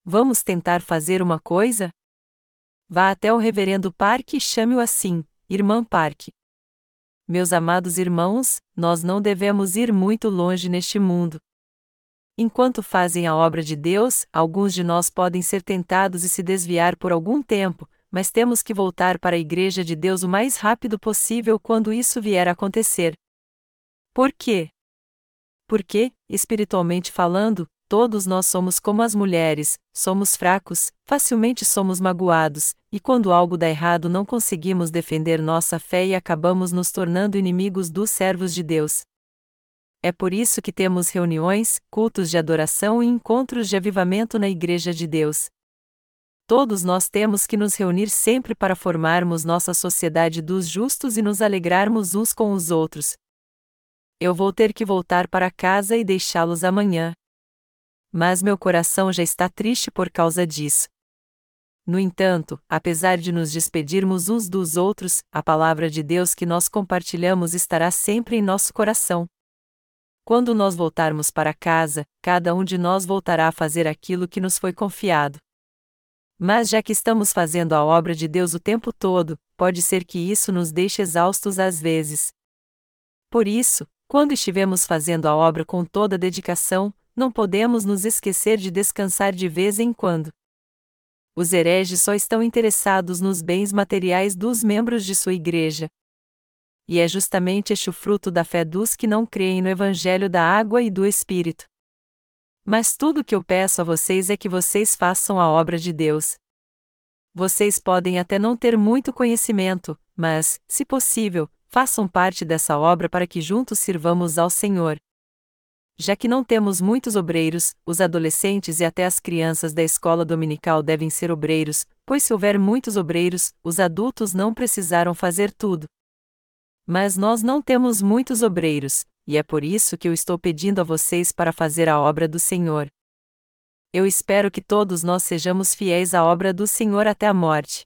Vamos tentar fazer uma coisa? Vá até o Reverendo Parque e chame-o assim, Irmã Parque. Meus amados irmãos, nós não devemos ir muito longe neste mundo. Enquanto fazem a obra de Deus, alguns de nós podem ser tentados e se desviar por algum tempo, mas temos que voltar para a Igreja de Deus o mais rápido possível quando isso vier a acontecer. Por quê? Porque, espiritualmente falando, Todos nós somos como as mulheres, somos fracos, facilmente somos magoados, e quando algo dá errado não conseguimos defender nossa fé e acabamos nos tornando inimigos dos servos de Deus. É por isso que temos reuniões, cultos de adoração e encontros de avivamento na Igreja de Deus. Todos nós temos que nos reunir sempre para formarmos nossa sociedade dos justos e nos alegrarmos uns com os outros. Eu vou ter que voltar para casa e deixá-los amanhã, mas meu coração já está triste por causa disso. No entanto, apesar de nos despedirmos uns dos outros, a palavra de Deus que nós compartilhamos estará sempre em nosso coração. Quando nós voltarmos para casa, cada um de nós voltará a fazer aquilo que nos foi confiado. Mas já que estamos fazendo a obra de Deus o tempo todo, pode ser que isso nos deixe exaustos às vezes. Por isso, quando estivermos fazendo a obra com toda dedicação, não podemos nos esquecer de descansar de vez em quando. Os hereges só estão interessados nos bens materiais dos membros de sua igreja. E é justamente este o fruto da fé dos que não creem no Evangelho da água e do Espírito. Mas tudo o que eu peço a vocês é que vocês façam a obra de Deus. Vocês podem até não ter muito conhecimento, mas, se possível, façam parte dessa obra para que juntos sirvamos ao Senhor. Já que não temos muitos obreiros, os adolescentes e até as crianças da escola dominical devem ser obreiros, pois se houver muitos obreiros, os adultos não precisarão fazer tudo. Mas nós não temos muitos obreiros, e é por isso que eu estou pedindo a vocês para fazer a obra do Senhor. Eu espero que todos nós sejamos fiéis à obra do Senhor até a morte.